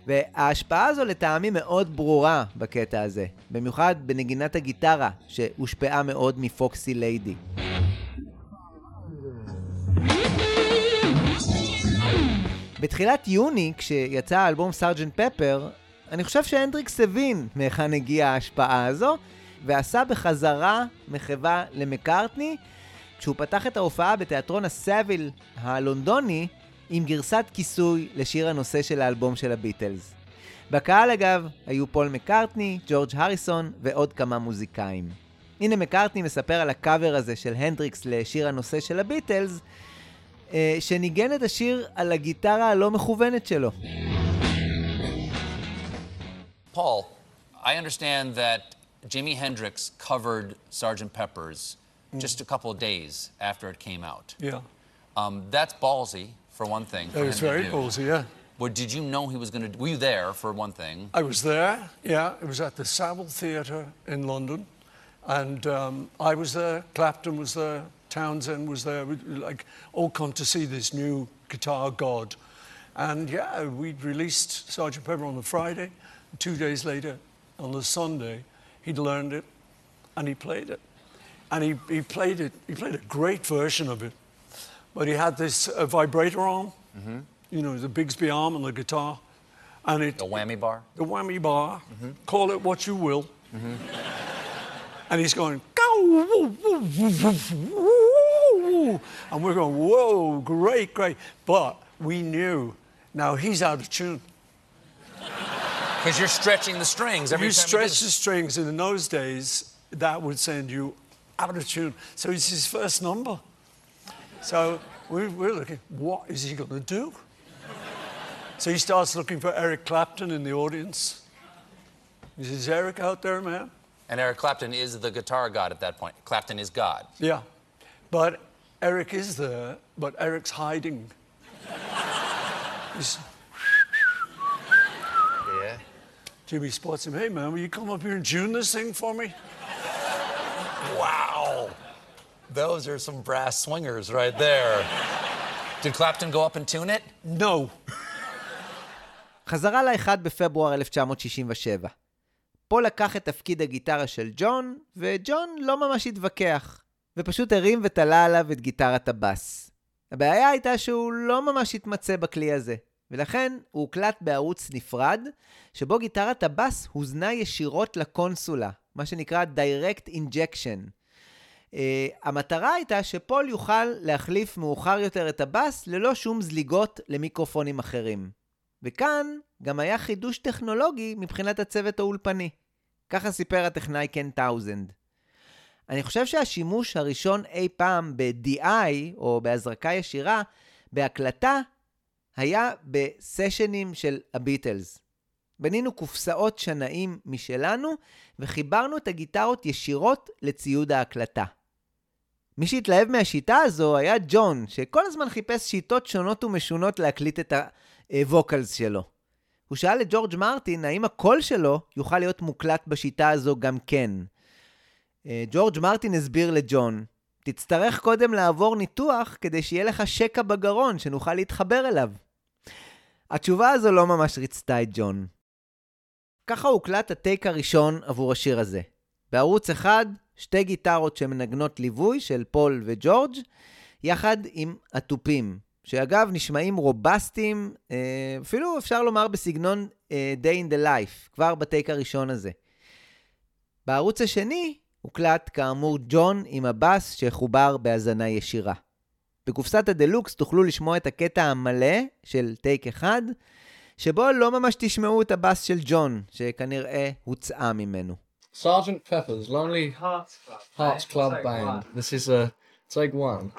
וההשפעה הזו לטעמי מאוד ברורה בקטע הזה, במיוחד בנגינת הגיטרה, שהושפעה מאוד מפוקסי ליידי. בתחילת יוני, כשיצא האלבום סארג'נט פפר, אני חושב שהנדריקס הבין מהיכן הגיעה ההשפעה הזו, ועשה בחזרה מחווה למקארטני, כשהוא פתח את ההופעה בתיאטרון הסאביל הלונדוני עם גרסת כיסוי לשיר הנושא של האלבום של הביטלס. בקהל אגב היו פול מקארטני, ג'ורג' הריסון ועוד כמה מוזיקאים. הנה מקארטני מספר על הקאבר הזה של הנדריקס לשיר הנושא של הביטלס, אה, שניגן את השיר על הגיטרה הלא מכוונת שלו. Paul, I understand that Jimi Hendrix covered Sgt. Pepper's just a couple of days after it came out. Yeah. Um, that's ballsy, for one thing. for It was him to very do. ballsy, yeah. But did you know he was going to? Were you there for one thing? I was there, yeah. It was at the Savile Theatre in London. And um, I was there, Clapton was there, Townsend was there. We, like, all come to see this new guitar god. And yeah, we'd released Sergeant Pepper on the Friday. Two days later, on the Sunday, he'd learned it and he played it. And he, he played it, he played a great version of it. But he had this uh, vibrator arm, mm-hmm. you know, the Bigsby arm on the guitar. And it, The whammy bar. the whammy bar, mm-hmm. call it what you will. Mm-hmm. And he's going, go, woo, woo, woo, woo. and we're going, whoa, great, great. But we knew, now he's out of tune. Because you're stretching the strings every you time. stretch you the strings, and in those days, that would send you out of tune. So it's his first number. So we, we're looking, what is he going to do? So he starts looking for Eric Clapton in the audience. He says, Eric out there, man? And Eric Clapton is the guitar god at that point. Clapton is God. Yeah. But Eric is there, but Eric's hiding. He's- Yeah. Jimmy spots him. Hey, man, will you come up here and tune this thing for me? Wow. Those are some brass swingers right there. Did Clapton go up and tune it? No. חזרה ל-1 בפברואר 1967. פול לקח את תפקיד הגיטרה של ג'ון, וג'ון לא ממש התווכח, ופשוט הרים ותלה עליו את גיטרת הבאס. הבעיה הייתה שהוא לא ממש התמצא בכלי הזה, ולכן הוא הוקלט בערוץ נפרד, שבו גיטרת הבאס הוזנה ישירות לקונסולה, מה שנקרא Direct Injection. Uh, המטרה הייתה שפול יוכל להחליף מאוחר יותר את הבאס ללא שום זליגות למיקרופונים אחרים. וכאן גם היה חידוש טכנולוגי מבחינת הצוות האולפני. ככה סיפר הטכנאי קן טאוזנד. אני חושב שהשימוש הראשון אי פעם ב-DI, או בהזרקה ישירה, בהקלטה, היה בסשנים של הביטלס. בנינו קופסאות שנאים משלנו, וחיברנו את הגיטרות ישירות לציוד ההקלטה. מי שהתלהב מהשיטה הזו היה ג'ון, שכל הזמן חיפש שיטות שונות ומשונות להקליט את ה vocals שלו. הוא שאל את ג'ורג' מרטין האם הקול שלו יוכל להיות מוקלט בשיטה הזו גם כן. אה, ג'ורג' מרטין הסביר לג'ון, תצטרך קודם לעבור ניתוח כדי שיהיה לך שקע בגרון שנוכל להתחבר אליו. התשובה הזו לא ממש ריצתה את ג'ון. ככה הוקלט הטייק הראשון עבור השיר הזה. בערוץ אחד, שתי גיטרות שמנגנות ליווי של פול וג'ורג', יחד עם התופים, שאגב נשמעים רובסטיים, אה, אפילו אפשר לומר בסגנון אה, Day in the Life, כבר בטייק הראשון הזה. בערוץ השני הוקלט כאמור ג'ון עם הבאס שחובר בהאזנה ישירה. בקופסת הדלוקס תוכלו לשמוע את הקטע המלא של טייק אחד, שבו לא ממש תשמעו את הבאס של ג'ון, שכנראה הוצאה ממנו. Sergeant Pepper's Lonely Hearts Club. Hearts Club Band. This one.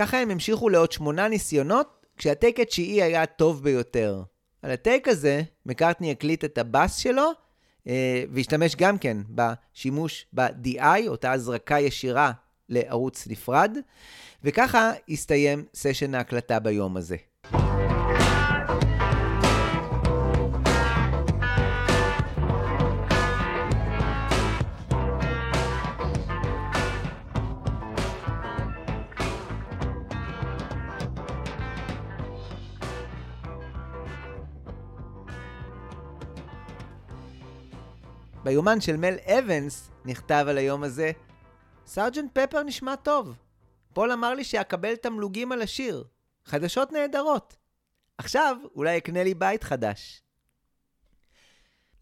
ככה הם המשיכו לעוד שמונה ניסיונות, כשהטייק התשיעי היה הטוב ביותר. על הטייק הזה, מקארטני הקליט את הבאס שלו, אה, והשתמש גם כן בשימוש ב-DI, אותה הזרקה ישירה לערוץ נפרד, וככה הסתיים סשן ההקלטה ביום הזה. ביומן של מל אבנס נכתב על היום הזה, סארג'נט פפר נשמע טוב. פול אמר לי שאקבל תמלוגים על השיר. חדשות נהדרות. עכשיו אולי אקנה לי בית חדש.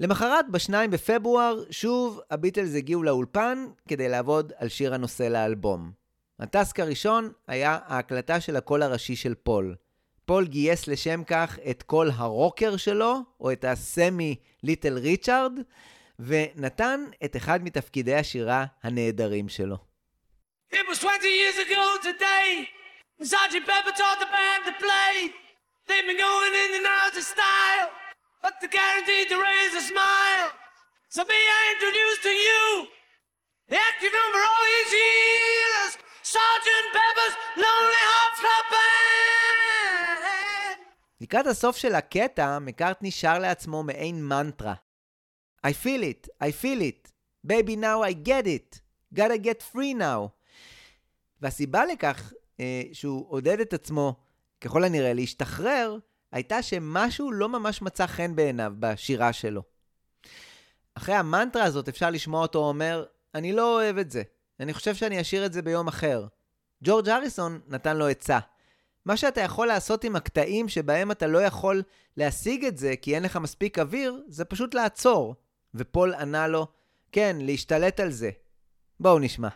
למחרת, ב-2 בפברואר, שוב הביטלס הגיעו לאולפן כדי לעבוד על שיר הנושא לאלבום. ה task הראשון היה ההקלטה של הקול הראשי של פול. פול גייס לשם כך את קול הרוקר שלו, או את הסמי ליטל ריצ'ארד, ונתן את אחד מתפקידי השירה הנהדרים שלו. It was 20 years ago today. Sergeant Pepper taught the band to play. They've been going in and out of style, but they're guaranteed to raise a smile. So may I introduce to you the active number all these years, Sergeant Pepper's Lonely Hearts Club Band. לקראת הסוף של הקטע, מקארטני שר לעצמו מעין מנטרה. I feel it, I feel it. Baby now I get it. gotta get free now. והסיבה לכך אה, שהוא עודד את עצמו, ככל הנראה, להשתחרר, הייתה שמשהו לא ממש מצא חן בעיניו בשירה שלו. אחרי המנטרה הזאת אפשר לשמוע אותו אומר, אני לא אוהב את זה. אני חושב שאני אשאיר את זה ביום אחר. ג'ורג' הריסון נתן לו עצה. מה שאתה יכול לעשות עם הקטעים שבהם אתה לא יכול להשיג את זה כי אין לך מספיק אוויר, זה פשוט לעצור. ופול ענה לו, כן, להשתלט על זה. בואו נשמע.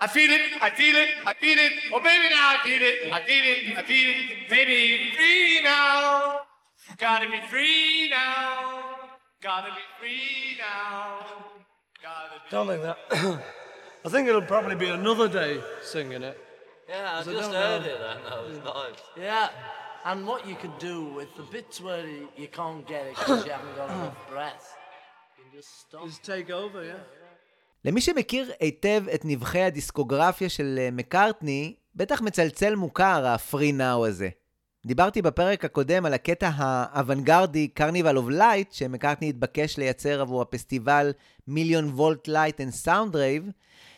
I feel it, I feel it, I feel it. Oh, baby, now I feel it, I feel it, I feel it. Baby, free now. Gotta be free now. Gotta be free now. Gotta be. Don't think that. I think it'll probably be another day singing it. Yeah, I I just don't heard know. it then. That was nice. Yeah, and what you could do with the bits where you, you can't get it because you haven't got enough breath, למי שמכיר היטב את נבחי הדיסקוגרפיה של אה, מקארטני, בטח מצלצל מוכר ה-Free Now הזה. דיברתי בפרק הקודם על הקטע האוונגרדי Carnival of Light שמקארטני התבקש לייצר עבור הפסטיבל Million Volt Light and Sound Rave,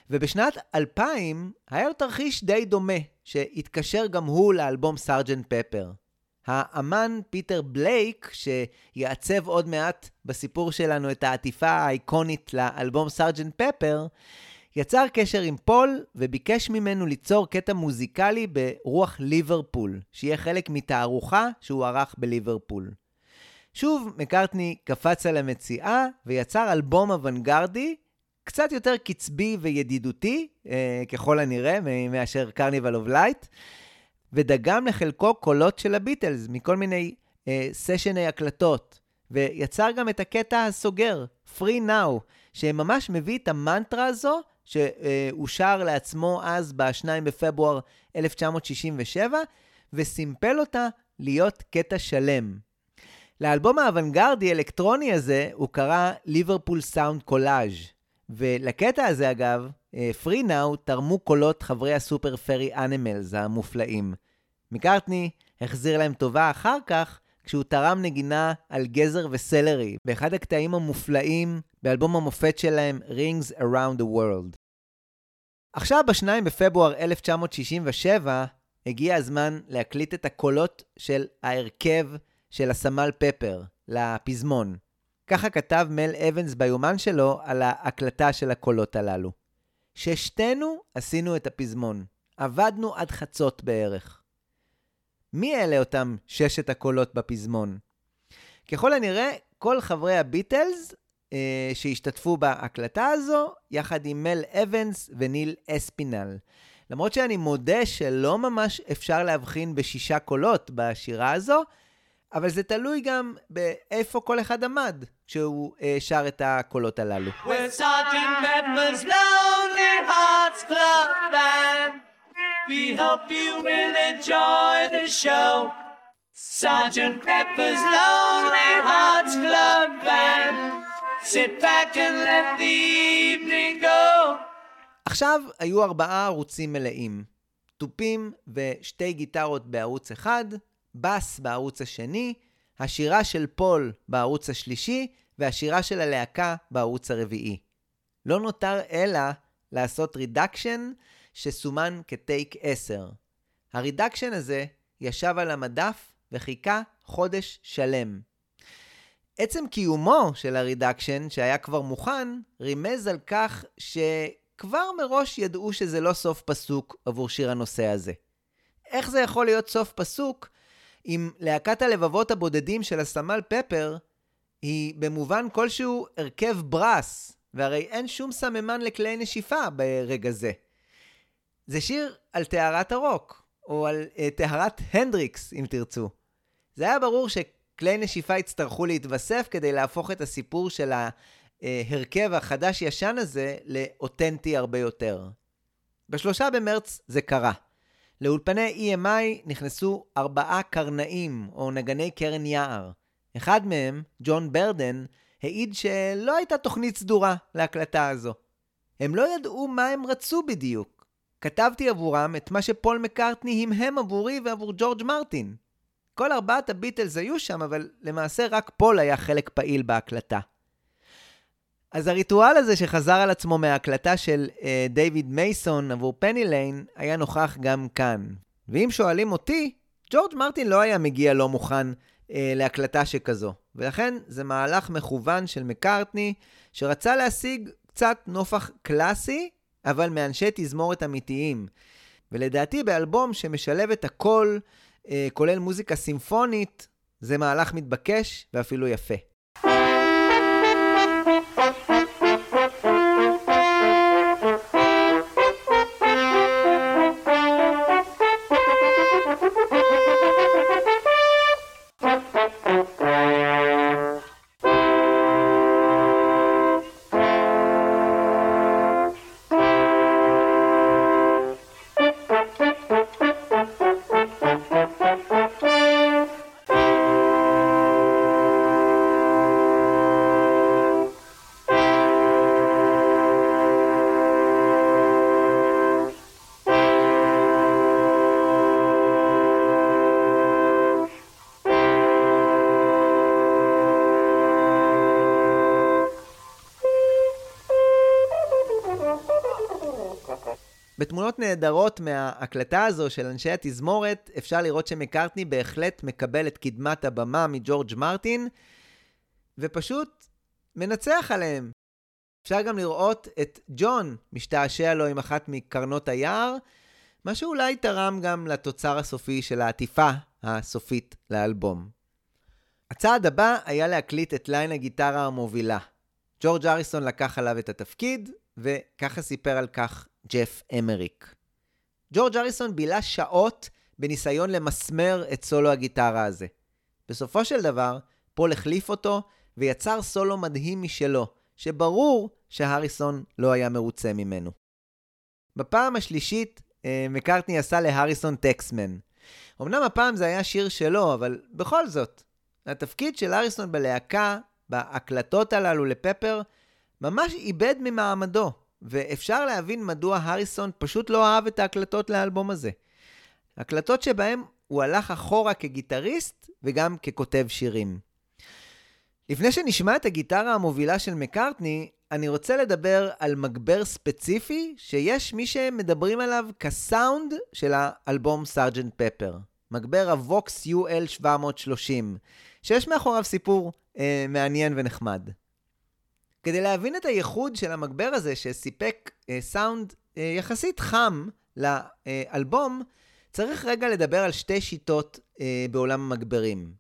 ובשנת 2000 היה לו תרחיש די דומה, שהתקשר גם הוא לאלבום סארג'נט פפר. האמן פיטר בלייק, שיעצב עוד מעט בסיפור שלנו את העטיפה האיקונית לאלבום סארג'נט פפר, יצר קשר עם פול וביקש ממנו ליצור קטע מוזיקלי ברוח ליברפול, שיהיה חלק מתערוכה שהוא ערך בליברפול. שוב, מקארטני קפץ על המציאה ויצר אלבום אוונגרדי, קצת יותר קצבי וידידותי, אה, ככל הנראה, מאשר Carnival of Light, ודגם לחלקו קולות של הביטלס מכל מיני אה, סשני הקלטות, ויצר גם את הקטע הסוגר, Free Now, שממש מביא את המנטרה הזו, שהוא שר לעצמו אז ב-2 בפברואר 1967, וסימפל אותה להיות קטע שלם. לאלבום האוונגרדי אלקטרוני הזה הוא קרא ליברפול סאונד קולאז' ולקטע הזה אגב, פרי נאו תרמו קולות חברי הסופר פרי אנימלס המופלאים. מקארטני החזיר להם טובה אחר כך כשהוא תרם נגינה על גזר וסלרי באחד הקטעים המופלאים באלבום המופת שלהם Rings Around the World. עכשיו ב-2 בפברואר 1967 הגיע הזמן להקליט את הקולות של ההרכב של הסמל פפר לפזמון. ככה כתב מל אבנס ביומן שלו על ההקלטה של הקולות הללו. ששתינו עשינו את הפזמון. עבדנו עד חצות בערך. מי אלה אותם ששת הקולות בפזמון? ככל הנראה, כל חברי הביטלס אה, שהשתתפו בהקלטה הזו, יחד עם מל אבנס וניל אספינל. למרות שאני מודה שלא ממש אפשר להבחין בשישה קולות בשירה הזו, אבל זה תלוי גם באיפה כל אחד עמד כשהוא אה, שר את הקולות הללו. With We hope you will enjoy the show. Sergeant Pepper's Lonely Hearts Club Band. Sit back and let the evening go. עכשיו היו ארבעה ערוצים מלאים. תופים ושתי גיטרות בערוץ אחד, בס בערוץ השני, השירה של פול בערוץ השלישי, והשירה של הלהקה בערוץ הרביעי. לא נותר אלא לעשות reduction שסומן כטייק 10. ה reduction הזה ישב על המדף וחיכה חודש שלם. עצם קיומו של הרידקשן, שהיה כבר מוכן, רימז על כך שכבר מראש ידעו שזה לא סוף פסוק עבור שיר הנושא הזה. איך זה יכול להיות סוף פסוק אם להקת הלבבות הבודדים של הסמל פפר היא במובן כלשהו הרכב ברס, והרי אין שום סממן לכלי נשיפה ברגע זה. זה שיר על טהרת הרוק, או על uh, טהרת הנדריקס, אם תרצו. זה היה ברור שכלי נשיפה יצטרכו להתווסף כדי להפוך את הסיפור של ההרכב החדש-ישן הזה לאותנטי הרבה יותר. בשלושה במרץ זה קרה. לאולפני EMI נכנסו ארבעה קרנאים, או נגני קרן יער. אחד מהם, ג'ון ברדן, העיד שלא הייתה תוכנית סדורה להקלטה הזו. הם לא ידעו מה הם רצו בדיוק. כתבתי עבורם את מה שפול מקארטני המהם עבורי ועבור ג'ורג' מרטין. כל ארבעת הביטלס היו שם, אבל למעשה רק פול היה חלק פעיל בהקלטה. אז הריטואל הזה שחזר על עצמו מההקלטה של אה, דיוויד מייסון עבור פני ליין, היה נוכח גם כאן. ואם שואלים אותי, ג'ורג' מרטין לא היה מגיע לא מוכן אה, להקלטה שכזו. ולכן זה מהלך מכוון של מקארטני, שרצה להשיג קצת נופח קלאסי, אבל מאנשי תזמורת אמיתיים. ולדעתי באלבום שמשלב את הכל, uh, כולל מוזיקה סימפונית, זה מהלך מתבקש ואפילו יפה. נהדרות מההקלטה הזו של אנשי התזמורת, אפשר לראות שמקארטני בהחלט מקבל את קדמת הבמה מג'ורג' מרטין, ופשוט מנצח עליהם. אפשר גם לראות את ג'ון משתעשע לו עם אחת מקרנות היער, מה שאולי תרם גם לתוצר הסופי של העטיפה הסופית לאלבום. הצעד הבא היה להקליט את ליין הגיטרה המובילה. ג'ורג' אריסון לקח עליו את התפקיד, וככה סיפר על כך ג'ף אמריק. ג'ורג' אריסון בילה שעות בניסיון למסמר את סולו הגיטרה הזה. בסופו של דבר, פול החליף אותו ויצר סולו מדהים משלו, שברור שהריסון לא היה מרוצה ממנו. בפעם השלישית, אה, מקארטני עשה להריסון טקסמן. אמנם הפעם זה היה שיר שלו, אבל בכל זאת, התפקיד של אריסון בלהקה, בהקלטות הללו לפפר, ממש איבד ממעמדו. ואפשר להבין מדוע הריסון פשוט לא אהב את ההקלטות לאלבום הזה. הקלטות שבהם הוא הלך אחורה כגיטריסט וגם ככותב שירים. לפני שנשמע את הגיטרה המובילה של מקארטני, אני רוצה לדבר על מגבר ספציפי שיש מי שמדברים עליו כסאונד של האלבום סארג'נט פפר. מגבר הווקס UL 730, שיש מאחוריו סיפור אה, מעניין ונחמד. כדי להבין את הייחוד של המגבר הזה שסיפק אה, סאונד אה, יחסית חם לאלבום, צריך רגע לדבר על שתי שיטות אה, בעולם המגברים.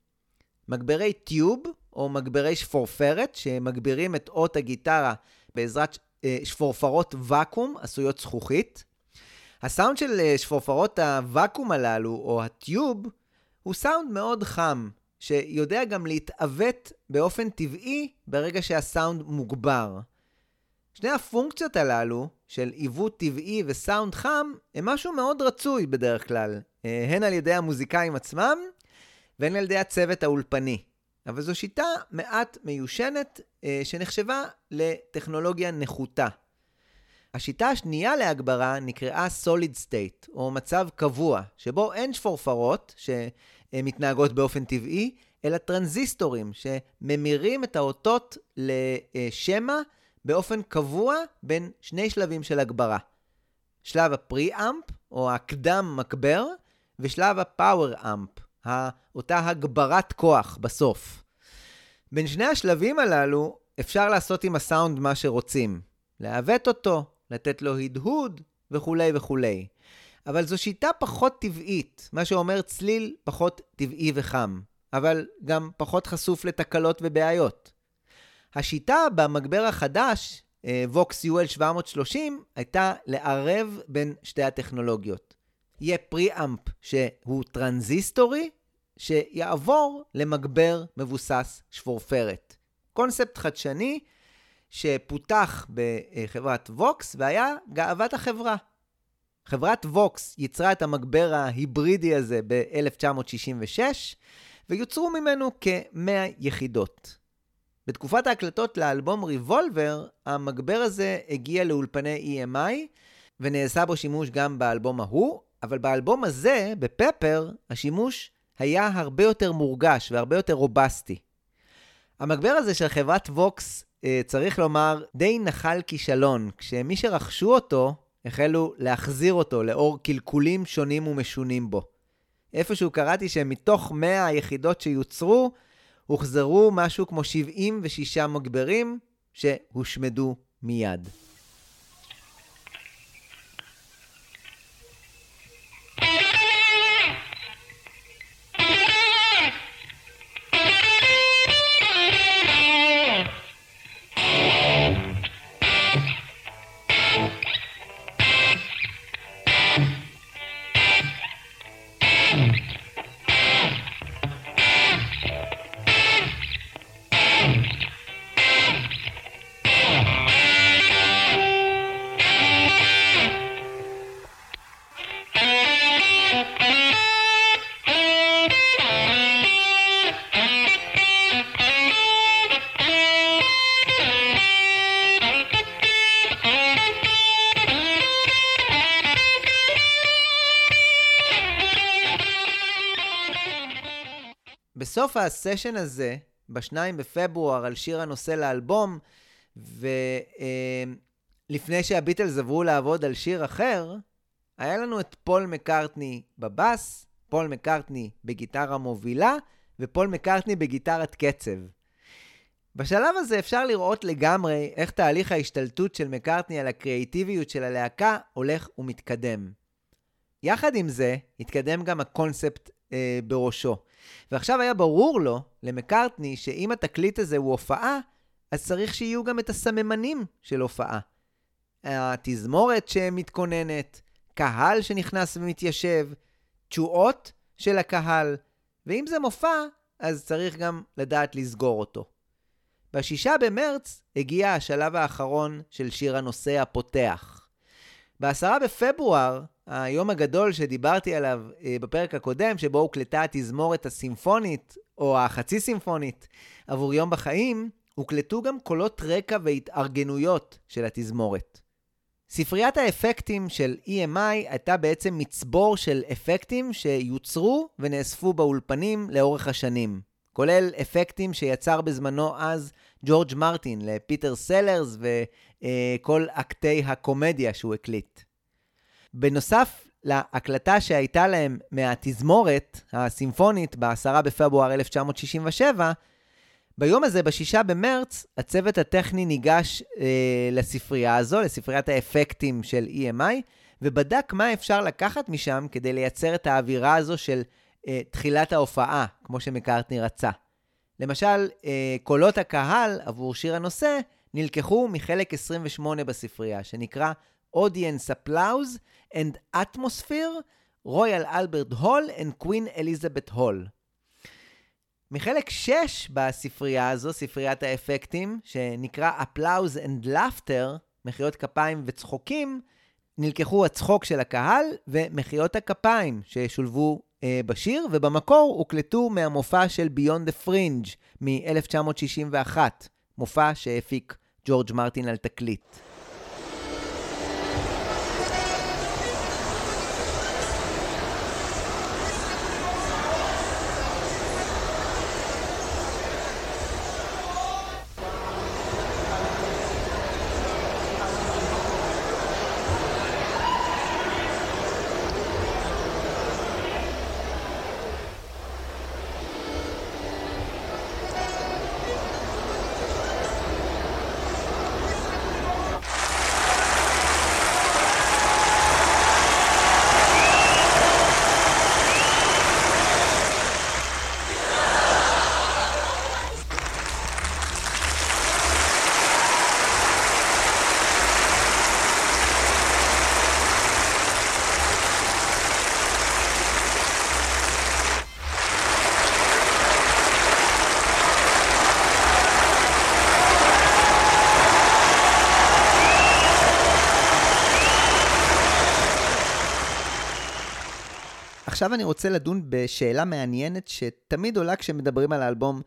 מגברי טיוב, או מגברי שפורפרת, שמגבירים את אות הגיטרה בעזרת אה, שפורפרות ואקום עשויות זכוכית. הסאונד של אה, שפורפרות הוואקום הללו, או הטיוב, הוא סאונד מאוד חם, שיודע גם להתעוות באופן טבעי ברגע שהסאונד מוגבר. שני הפונקציות הללו, של עיוות טבעי וסאונד חם, הם משהו מאוד רצוי בדרך כלל, אה, הן על ידי המוזיקאים עצמם, והן על ידי הצוות האולפני. אבל זו שיטה מעט מיושנת, אה, שנחשבה לטכנולוגיה נחותה. השיטה השנייה להגברה נקראה Solid State, או מצב קבוע, שבו אין שפופרות שמתנהגות באופן טבעי, אלא טרנזיסטורים שממירים את האותות לשמע באופן קבוע בין שני שלבים של הגברה. שלב ה pre-amp, או הקדם מגבר, ושלב ה power-amp, אותה הגברת כוח בסוף. בין שני השלבים הללו אפשר לעשות עם הסאונד מה שרוצים. לעוות אותו, לתת לו הדהוד וכולי וכולי. אבל זו שיטה פחות טבעית, מה שאומר צליל פחות טבעי וחם, אבל גם פחות חשוף לתקלות ובעיות. השיטה במגבר החדש, Vox UL 730, הייתה לערב בין שתי הטכנולוגיות. יהיה pre-amp שהוא טרנזיסטורי, שיעבור למגבר מבוסס שפורפרת. קונספט חדשני שפותח בחברת ווקס והיה גאוות החברה. חברת ווקס ייצרה את המגבר ההיברידי הזה ב-1966, ויוצרו ממנו כ-100 יחידות. בתקופת ההקלטות לאלבום ריבולבר, המגבר הזה הגיע לאולפני EMI, ונעשה בו שימוש גם באלבום ההוא, אבל באלבום הזה, בפפר, השימוש היה הרבה יותר מורגש והרבה יותר רובסטי. המגבר הזה של חברת ווקס, אה, צריך לומר, די נחל כישלון, כשמי שרכשו אותו, החלו להחזיר אותו לאור קלקולים שונים ומשונים בו. איפשהו קראתי שמתוך 100 היחידות שיוצרו, הוחזרו משהו כמו 76 מגברים שהושמדו מיד. הסשן הזה, ב-2 בפברואר, על שיר הנושא לאלבום, ולפני שהביטלס עברו לעבוד על שיר אחר, היה לנו את פול מקארטני בבאס, פול מקארטני בגיטרה מובילה, ופול מקארטני בגיטרת קצב. בשלב הזה אפשר לראות לגמרי איך תהליך ההשתלטות של מקארטני על הקריאיטיביות של הלהקה הולך ומתקדם. יחד עם זה, התקדם גם הקונספט אה, בראשו. ועכשיו היה ברור לו, למקארטני, שאם התקליט הזה הוא הופעה, אז צריך שיהיו גם את הסממנים של הופעה. התזמורת שמתכוננת, קהל שנכנס ומתיישב, תשואות של הקהל, ואם זה מופע, אז צריך גם לדעת לסגור אותו. בשישה במרץ הגיע השלב האחרון של שיר הנושא הפותח. בעשרה בפברואר היום הגדול שדיברתי עליו אה, בפרק הקודם, שבו הוקלטה התזמורת הסימפונית, או החצי סימפונית, עבור יום בחיים, הוקלטו גם קולות רקע והתארגנויות של התזמורת. ספריית האפקטים של EMI הייתה בעצם מצבור של אפקטים שיוצרו ונאספו באולפנים לאורך השנים, כולל אפקטים שיצר בזמנו אז ג'ורג' מרטין לפיטר סלרס וכל אקטי הקומדיה שהוא הקליט. בנוסף להקלטה שהייתה להם מהתזמורת הסימפונית ב-10 בפברואר 1967, ביום הזה, בשישה במרץ, הצוות הטכני ניגש אה, לספרייה הזו, לספריית האפקטים של EMI, ובדק מה אפשר לקחת משם כדי לייצר את האווירה הזו של תחילת ההופעה, כמו שמקארטני רצה. למשל, אה, קולות הקהל עבור שיר הנושא נלקחו מחלק 28 בספרייה, שנקרא Audience Applause and Atmosphere, רויאל אלברט הול and Queen Elizabeth הול. מחלק 6 בספרייה הזו, ספריית האפקטים, שנקרא Applause and Laughter, מחיאות כפיים וצחוקים, נלקחו הצחוק של הקהל ומחיאות הכפיים ששולבו אה, בשיר, ובמקור הוקלטו מהמופע של Beyond the Fringe מ-1961, מופע שהפיק ג'ורג' מרטין על תקליט. עכשיו אני רוצה לדון בשאלה מעניינת שתמיד עולה כשמדברים על האלבום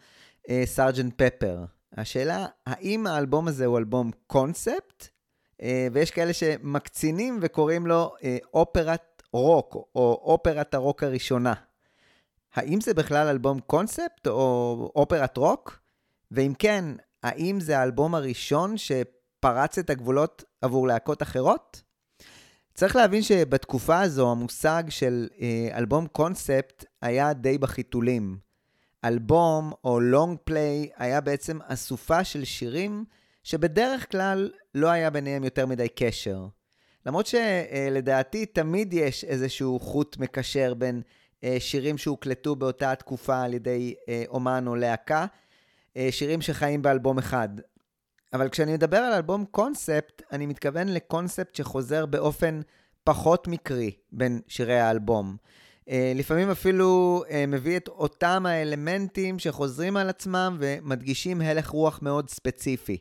סארג'נט uh, פפר. השאלה, האם האלבום הזה הוא אלבום קונספט, uh, ויש כאלה שמקצינים וקוראים לו uh, אופרת רוק, או אופרת הרוק הראשונה. האם זה בכלל אלבום קונספט או אופרת רוק? ואם כן, האם זה האלבום הראשון שפרץ את הגבולות עבור להקות אחרות? צריך להבין שבתקופה הזו המושג של אה, אלבום קונספט היה די בחיתולים. אלבום או לונג פליי היה בעצם אסופה של שירים שבדרך כלל לא היה ביניהם יותר מדי קשר. למרות שלדעתי תמיד יש איזשהו חוט מקשר בין אה, שירים שהוקלטו באותה התקופה על ידי אה, אומן או להקה, אה, שירים שחיים באלבום אחד. אבל כשאני מדבר על אלבום קונספט, אני מתכוון לקונספט שחוזר באופן פחות מקרי בין שירי האלבום. Uh, לפעמים אפילו uh, מביא את אותם האלמנטים שחוזרים על עצמם ומדגישים הלך רוח מאוד ספציפי.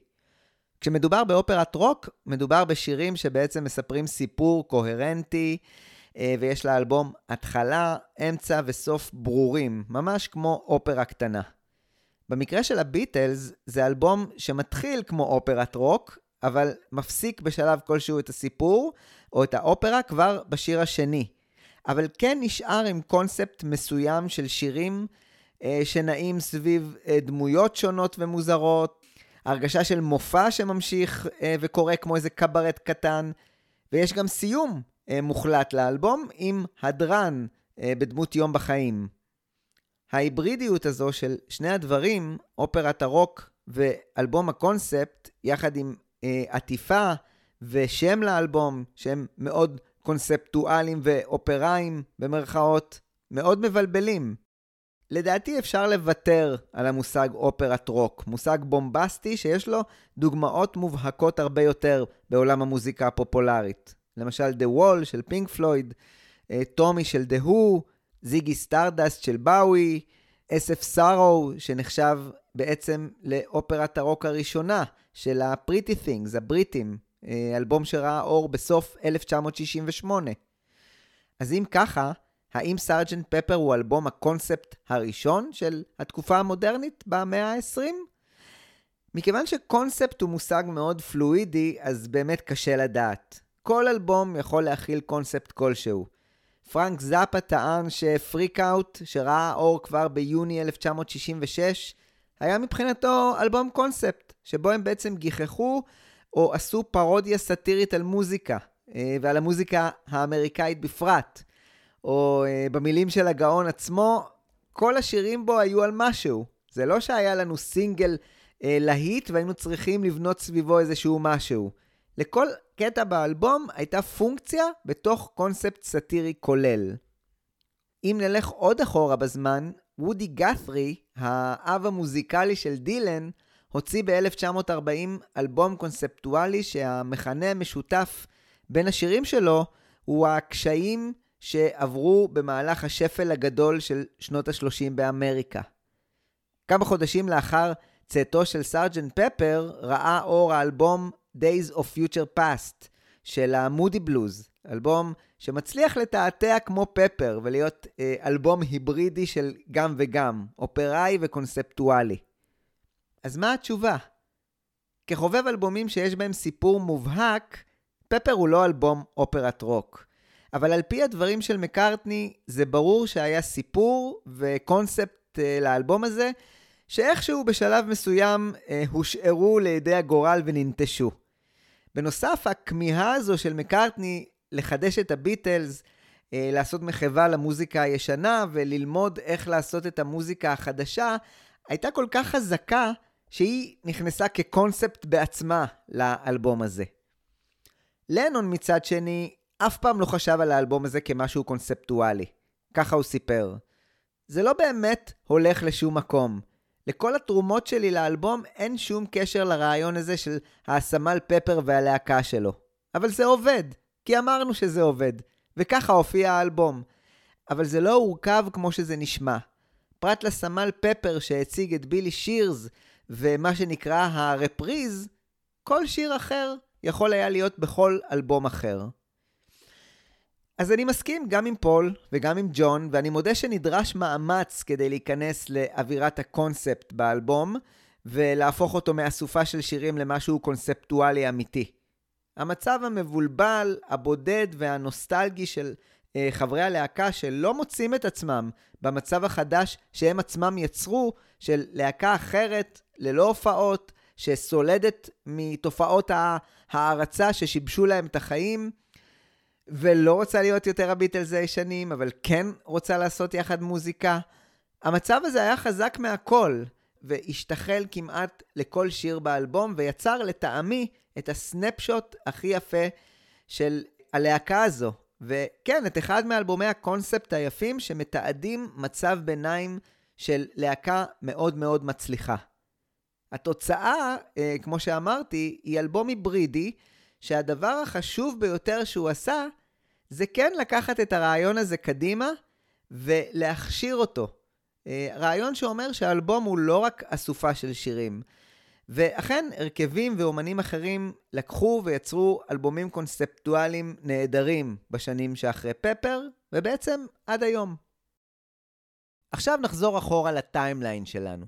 כשמדובר באופרת רוק, מדובר בשירים שבעצם מספרים סיפור קוהרנטי, uh, ויש לאלבום התחלה, אמצע וסוף ברורים, ממש כמו אופרה קטנה. במקרה של הביטלס, זה אלבום שמתחיל כמו אופרת רוק, אבל מפסיק בשלב כלשהו את הסיפור, או את האופרה כבר בשיר השני. אבל כן נשאר עם קונספט מסוים של שירים אה, שנעים סביב אה, דמויות שונות ומוזרות, הרגשה של מופע שממשיך אה, וקורה כמו איזה קברט קטן, ויש גם סיום אה, מוחלט לאלבום עם הדרן אה, בדמות יום בחיים. ההיברידיות הזו של שני הדברים, אופרת הרוק ואלבום הקונספט, יחד עם אה, עטיפה ושם לאלבום, שהם מאוד קונספטואליים ואופראיים במרכאות, מאוד מבלבלים. לדעתי אפשר לוותר על המושג אופרת רוק, מושג בומבסטי שיש לו דוגמאות מובהקות הרבה יותר בעולם המוזיקה הפופולרית. למשל The Wall של פינק פלויד, טומי של The Who, זיגי סטארדסט של באוי, S.F. Sorrow, שנחשב בעצם לאופרת הרוק הראשונה של ה-Pretty Things, הבריטים, אה, אלבום שראה אור בסוף 1968. אז אם ככה, האם סארג'נט פפר הוא אלבום הקונספט הראשון של התקופה המודרנית במאה ה-20? מכיוון שקונספט הוא מושג מאוד פלואידי, אז באמת קשה לדעת. כל אלבום יכול להכיל קונספט כלשהו. פרנק זאפה טען שפריק אאוט, שראה אור כבר ביוני 1966, היה מבחינתו אלבום קונספט, שבו הם בעצם גיחכו או עשו פרודיה סאטירית על מוזיקה, אה, ועל המוזיקה האמריקאית בפרט. או אה, במילים של הגאון עצמו, כל השירים בו היו על משהו. זה לא שהיה לנו סינגל אה, להיט והיינו צריכים לבנות סביבו איזשהו משהו. לכל קטע באלבום הייתה פונקציה בתוך קונספט סאטירי כולל. אם נלך עוד אחורה בזמן, וודי גת'רי, האב המוזיקלי של דילן, הוציא ב-1940 אלבום קונספטואלי שהמכנה המשותף בין השירים שלו הוא הקשיים שעברו במהלך השפל הגדול של שנות ה-30 באמריקה. כמה חודשים לאחר צאתו של סארג'נט פפר, ראה אור האלבום Days of Future Past של המודי בלוז, אלבום שמצליח לתעתע כמו פפר ולהיות אה, אלבום היברידי של גם וגם, אופראי וקונספטואלי. אז מה התשובה? כחובב אלבומים שיש בהם סיפור מובהק, פפר הוא לא אלבום אופרת רוק. אבל על פי הדברים של מקארטני, זה ברור שהיה סיפור וקונספט אה, לאלבום הזה, שאיכשהו בשלב מסוים אה, הושארו לידי הגורל וננטשו. בנוסף, הכמיהה הזו של מקארטני לחדש את הביטלס, אה, לעשות מחווה למוזיקה הישנה וללמוד איך לעשות את המוזיקה החדשה, הייתה כל כך חזקה שהיא נכנסה כקונספט בעצמה לאלבום הזה. לנון מצד שני, אף פעם לא חשב על האלבום הזה כמשהו קונספטואלי. ככה הוא סיפר. זה לא באמת הולך לשום מקום. לכל התרומות שלי לאלבום אין שום קשר לרעיון הזה של הסמל פפר והלהקה שלו. אבל זה עובד, כי אמרנו שזה עובד, וככה הופיע האלבום. אבל זה לא הורכב כמו שזה נשמע. פרט לסמל פפר שהציג את בילי שירס ומה שנקרא הרפריז, כל שיר אחר יכול היה להיות בכל אלבום אחר. אז אני מסכים גם עם פול וגם עם ג'ון, ואני מודה שנדרש מאמץ כדי להיכנס לאווירת הקונספט באלבום, ולהפוך אותו מאסופה של שירים למשהו קונספטואלי אמיתי. המצב המבולבל, הבודד והנוסטלגי של אה, חברי הלהקה שלא מוצאים את עצמם במצב החדש שהם עצמם יצרו, של להקה אחרת, ללא הופעות, שסולדת מתופעות ההערצה ששיבשו להם את החיים, ולא רוצה להיות יותר הביטלס הישנים, אבל כן רוצה לעשות יחד מוזיקה. המצב הזה היה חזק מהכל, והשתחל כמעט לכל שיר באלבום, ויצר לטעמי את הסנפשוט הכי יפה של הלהקה הזו. וכן, את אחד מאלבומי הקונספט היפים שמתעדים מצב ביניים של להקה מאוד מאוד מצליחה. התוצאה, אה, כמו שאמרתי, היא אלבום היברידי, שהדבר החשוב ביותר שהוא עשה, זה כן לקחת את הרעיון הזה קדימה ולהכשיר אותו. אה, רעיון שאומר שהאלבום הוא לא רק אסופה של שירים. ואכן, הרכבים ואומנים אחרים לקחו ויצרו אלבומים קונספטואליים נהדרים בשנים שאחרי פפר, ובעצם עד היום. עכשיו נחזור אחורה ל timeline שלנו.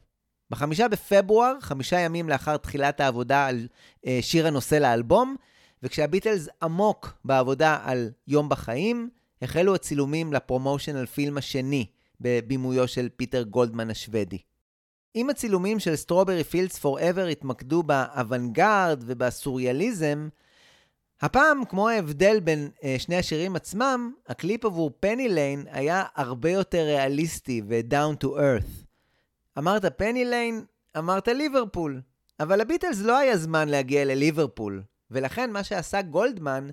בחמישה בפברואר, חמישה ימים לאחר תחילת העבודה על uh, שיר הנושא לאלבום, וכשהביטלס עמוק בעבודה על יום בחיים, החלו הצילומים ל promotional film השני, בבימויו של פיטר גולדמן השוודי. אם הצילומים של Strawberry Fields Forever התמקדו באוונגרד ובסוריאליזם, הפעם, כמו ההבדל בין uh, שני השירים עצמם, הקליפ עבור פני ליין היה הרבה יותר ריאליסטי ו-down to earth. אמרת פני ליין, אמרת ליברפול. אבל לביטלס לא היה זמן להגיע לליברפול, ולכן מה שעשה גולדמן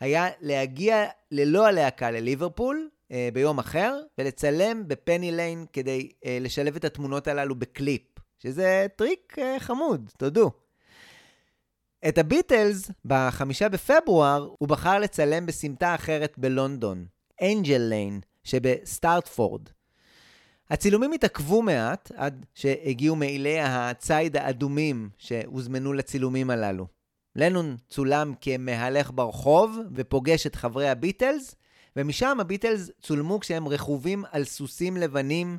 היה להגיע ללא הלהקה לליברפול אה, ביום אחר, ולצלם בפני ליין כדי אה, לשלב את התמונות הללו בקליפ, שזה טריק אה, חמוד, תודו. את הביטלס, בחמישה בפברואר, הוא בחר לצלם בסמטה אחרת בלונדון, אנג'ל ליין, שבסטרטפורד. הצילומים התעכבו מעט עד שהגיעו מעילי הציד האדומים שהוזמנו לצילומים הללו. לנון צולם כמהלך ברחוב ופוגש את חברי הביטלס, ומשם הביטלס צולמו כשהם רכובים על סוסים לבנים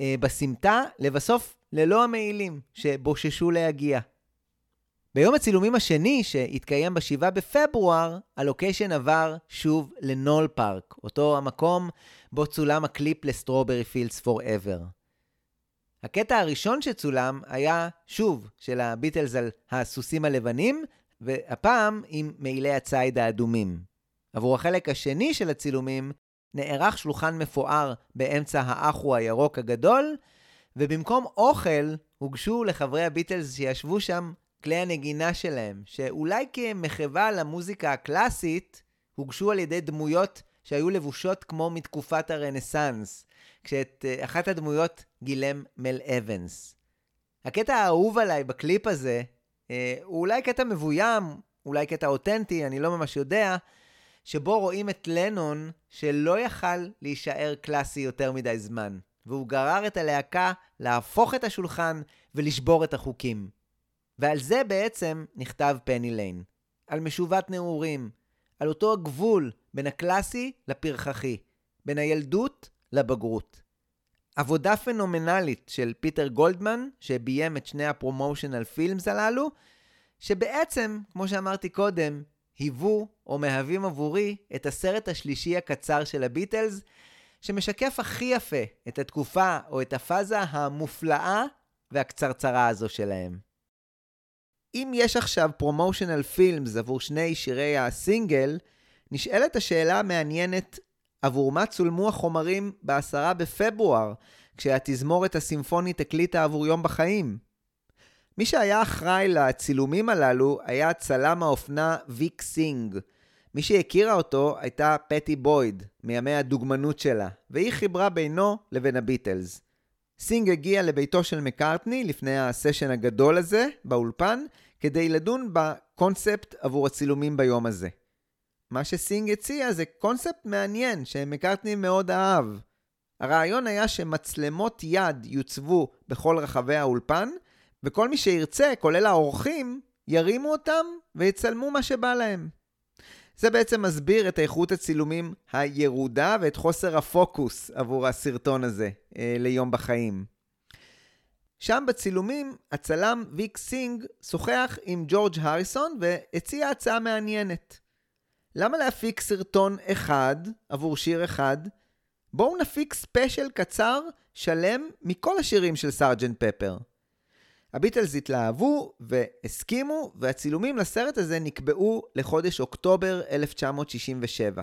אה, בסמטה, לבסוף ללא המעילים שבוששו להגיע. ביום הצילומים השני, שהתקיים ב-7 בפברואר, הלוקיישן עבר שוב לנול פארק, אותו המקום בו צולם הקליפ ל Strawberry Fields Forever. הקטע הראשון שצולם היה, שוב, של הביטלס על הסוסים הלבנים, והפעם עם מעילי הציד האדומים. עבור החלק השני של הצילומים, נערך שולחן מפואר באמצע האחו הירוק הגדול, ובמקום אוכל, הוגשו לחברי הביטלס שישבו שם כלי הנגינה שלהם, שאולי כמחווה למוזיקה הקלאסית, הוגשו על ידי דמויות שהיו לבושות כמו מתקופת הרנסאנס, כשאת uh, אחת הדמויות גילם מל אבנס. הקטע האהוב עליי בקליפ הזה, הוא אולי קטע מבוים, אולי קטע אותנטי, אני לא ממש יודע, שבו רואים את לנון שלא יכל להישאר קלאסי יותר מדי זמן. והוא גרר את הלהקה להפוך את השולחן ולשבור את החוקים. ועל זה בעצם נכתב פני ליין. על משובת נעורים, על אותו הגבול בין הקלאסי לפרחחי, בין הילדות לבגרות. עבודה פנומנלית של פיטר גולדמן, שביים את שני ה promotional films הללו, שבעצם, כמו שאמרתי קודם, היוו או מהווים עבורי את הסרט השלישי הקצר של הביטלס, שמשקף הכי יפה את התקופה או את הפאזה המופלאה והקצרצרה הזו שלהם. אם יש עכשיו promotional films עבור שני שירי הסינגל, נשאלת השאלה המעניינת עבור מה צולמו החומרים בעשרה בפברואר, כשהתזמורת הסימפונית הקליטה עבור יום בחיים. מי שהיה אחראי לצילומים הללו היה צלם האופנה ויק סינג. מי שהכירה אותו הייתה פטי בויד, מימי הדוגמנות שלה, והיא חיברה בינו לבין הביטלס. סינג הגיע לביתו של מקארטני לפני הסשן הגדול הזה, באולפן, כדי לדון בקונספט עבור הצילומים ביום הזה. מה שסינג הציע זה קונספט מעניין שמקארטני מאוד אהב. הרעיון היה שמצלמות יד יוצבו בכל רחבי האולפן, וכל מי שירצה, כולל האורחים, ירימו אותם ויצלמו מה שבא להם. זה בעצם מסביר את איכות הצילומים הירודה ואת חוסר הפוקוס עבור הסרטון הזה אה, ליום בחיים. שם בצילומים הצלם ויק סינג שוחח עם ג'ורג' הריסון והציע הצעה מעניינת. למה להפיק סרטון אחד עבור שיר אחד? בואו נפיק ספיישל קצר שלם מכל השירים של סארג'נט פפר. הביטלס התלהבו והסכימו, והצילומים לסרט הזה נקבעו לחודש אוקטובר 1967.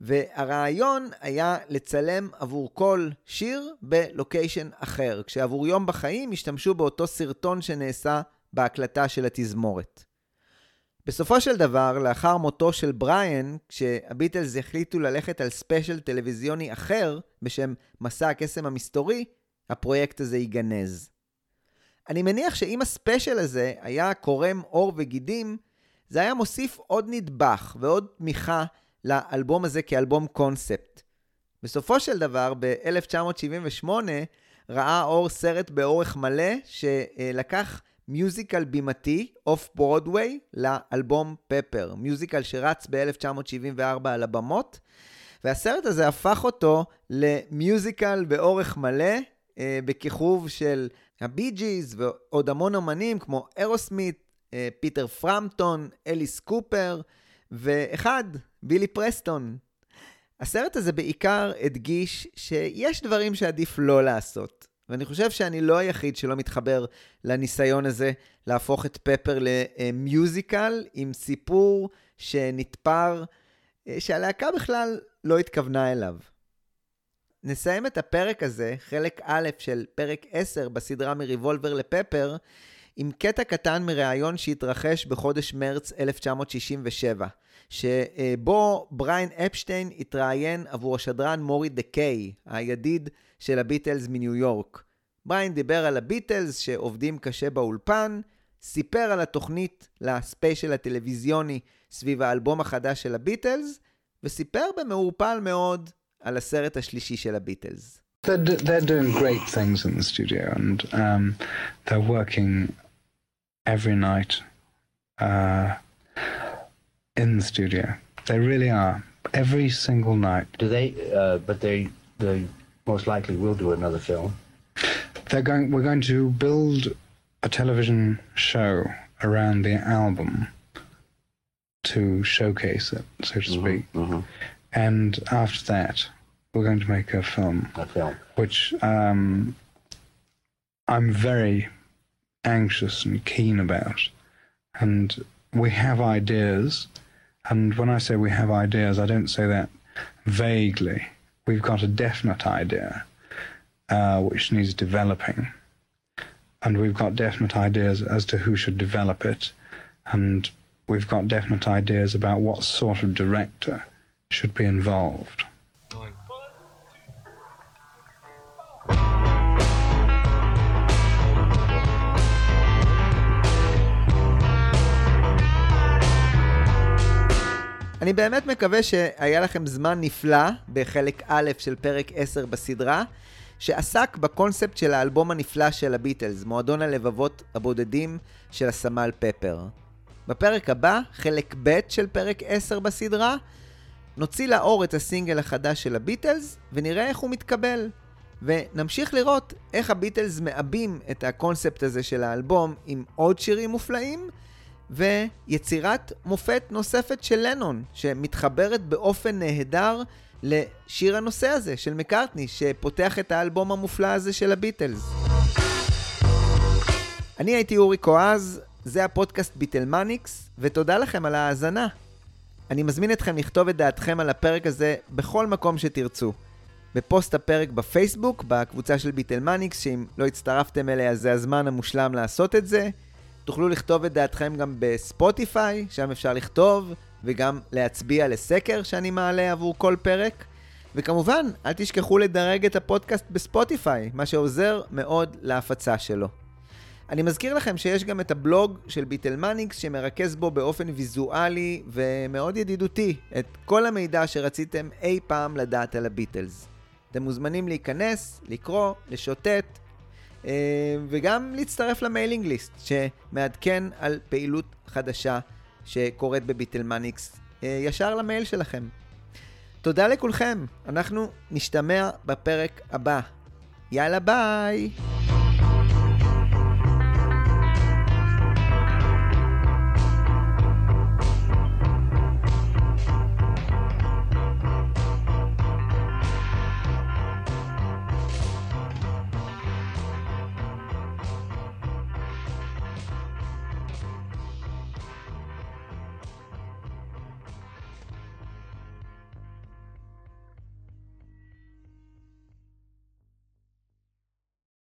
והרעיון היה לצלם עבור כל שיר בלוקיישן אחר, כשעבור יום בחיים השתמשו באותו סרטון שנעשה בהקלטה של התזמורת. בסופו של דבר, לאחר מותו של בריאן, כשהביטלס החליטו ללכת על ספיישל טלוויזיוני אחר, בשם מסע הקסם המסתורי, הפרויקט הזה ייגנז. אני מניח שאם הספיישל הזה היה קורם עור וגידים, זה היה מוסיף עוד נדבך ועוד תמיכה לאלבום הזה כאלבום קונספט. בסופו של דבר, ב-1978 ראה אור סרט באורך מלא שלקח מיוזיקל בימתי, אוף ברודוויי, לאלבום פפר. מיוזיקל שרץ ב-1974 על הבמות, והסרט הזה הפך אותו למיוזיקל באורך מלא, אה, בכיכוב של הבי ג'יז ועוד המון אמנים כמו אירוסמית, אה, פיטר פרמפטון, אליס קופר, ואחד, בילי פרסטון. הסרט הזה בעיקר הדגיש שיש דברים שעדיף לא לעשות. ואני חושב שאני לא היחיד שלא מתחבר לניסיון הזה להפוך את פפר ל musical עם סיפור שנתפר, אה, שהלהקה בכלל לא התכוונה אליו. נסיים את הפרק הזה, חלק א' של פרק 10 בסדרה מריבולבר לפפר, עם קטע קטן מראיון שהתרחש בחודש מרץ 1967, שבו בריין אפשטיין התראיין עבור השדרן מורי דה קיי, הידיד של הביטלס מניו יורק. בריין דיבר על הביטלס שעובדים קשה באולפן, סיפר על התוכנית לספיישל הטלוויזיוני סביב האלבום החדש של הביטלס, וסיפר במעורפל מאוד על הסרט השלישי של הביטלס. They're, they're doing great things in the studio and um, they're working every night uh, in the studio. They really are. Every single night. Do they? Uh, but they, they most likely will do another film. They're going. We're going to build a television show around the album to showcase it, so to speak. Mm-hmm. And after that, we're going to make a film. A film. Which um, I'm very anxious and keen about. And we have ideas. And when I say we have ideas, I don't say that vaguely. We've got a definite idea uh, which needs developing. And we've got definite ideas as to who should develop it. And we've got definite ideas about what sort of director should be involved. אני באמת מקווה שהיה לכם זמן נפלא בחלק א' של פרק 10 בסדרה, שעסק בקונספט של האלבום הנפלא של הביטלס, מועדון הלבבות הבודדים של הסמל פפר. בפרק הבא, חלק ב' של פרק 10 בסדרה, נוציא לאור את הסינגל החדש של הביטלס, ונראה איך הוא מתקבל. ונמשיך לראות איך הביטלס מעבים את הקונספט הזה של האלבום עם עוד שירים מופלאים, ויצירת מופת נוספת של לנון, שמתחברת באופן נהדר לשיר הנושא הזה של מקארטני, שפותח את האלבום המופלא הזה של הביטלס. אני הייתי אורי קואז, זה הפודקאסט ביטלמניקס, ותודה לכם על ההאזנה. אני מזמין אתכם לכתוב את דעתכם על הפרק הזה בכל מקום שתרצו. בפוסט הפרק בפייסבוק, בקבוצה של ביטלמניקס, שאם לא הצטרפתם אליה זה הזמן המושלם לעשות את זה. תוכלו לכתוב את דעתכם גם בספוטיפיי, שם אפשר לכתוב, וגם להצביע לסקר שאני מעלה עבור כל פרק. וכמובן, אל תשכחו לדרג את הפודקאסט בספוטיפיי, מה שעוזר מאוד להפצה שלו. אני מזכיר לכם שיש גם את הבלוג של ביטלמניקס שמרכז בו באופן ויזואלי ומאוד ידידותי את כל המידע שרציתם אי פעם לדעת על הביטלס. אתם מוזמנים להיכנס, לקרוא, לשוטט וגם להצטרף ל mailing list שמעדכן על פעילות חדשה שקורית בביטלמניקס אה, ישר למייל שלכם. תודה לכולכם, אנחנו נשתמע בפרק הבא. יאללה ביי!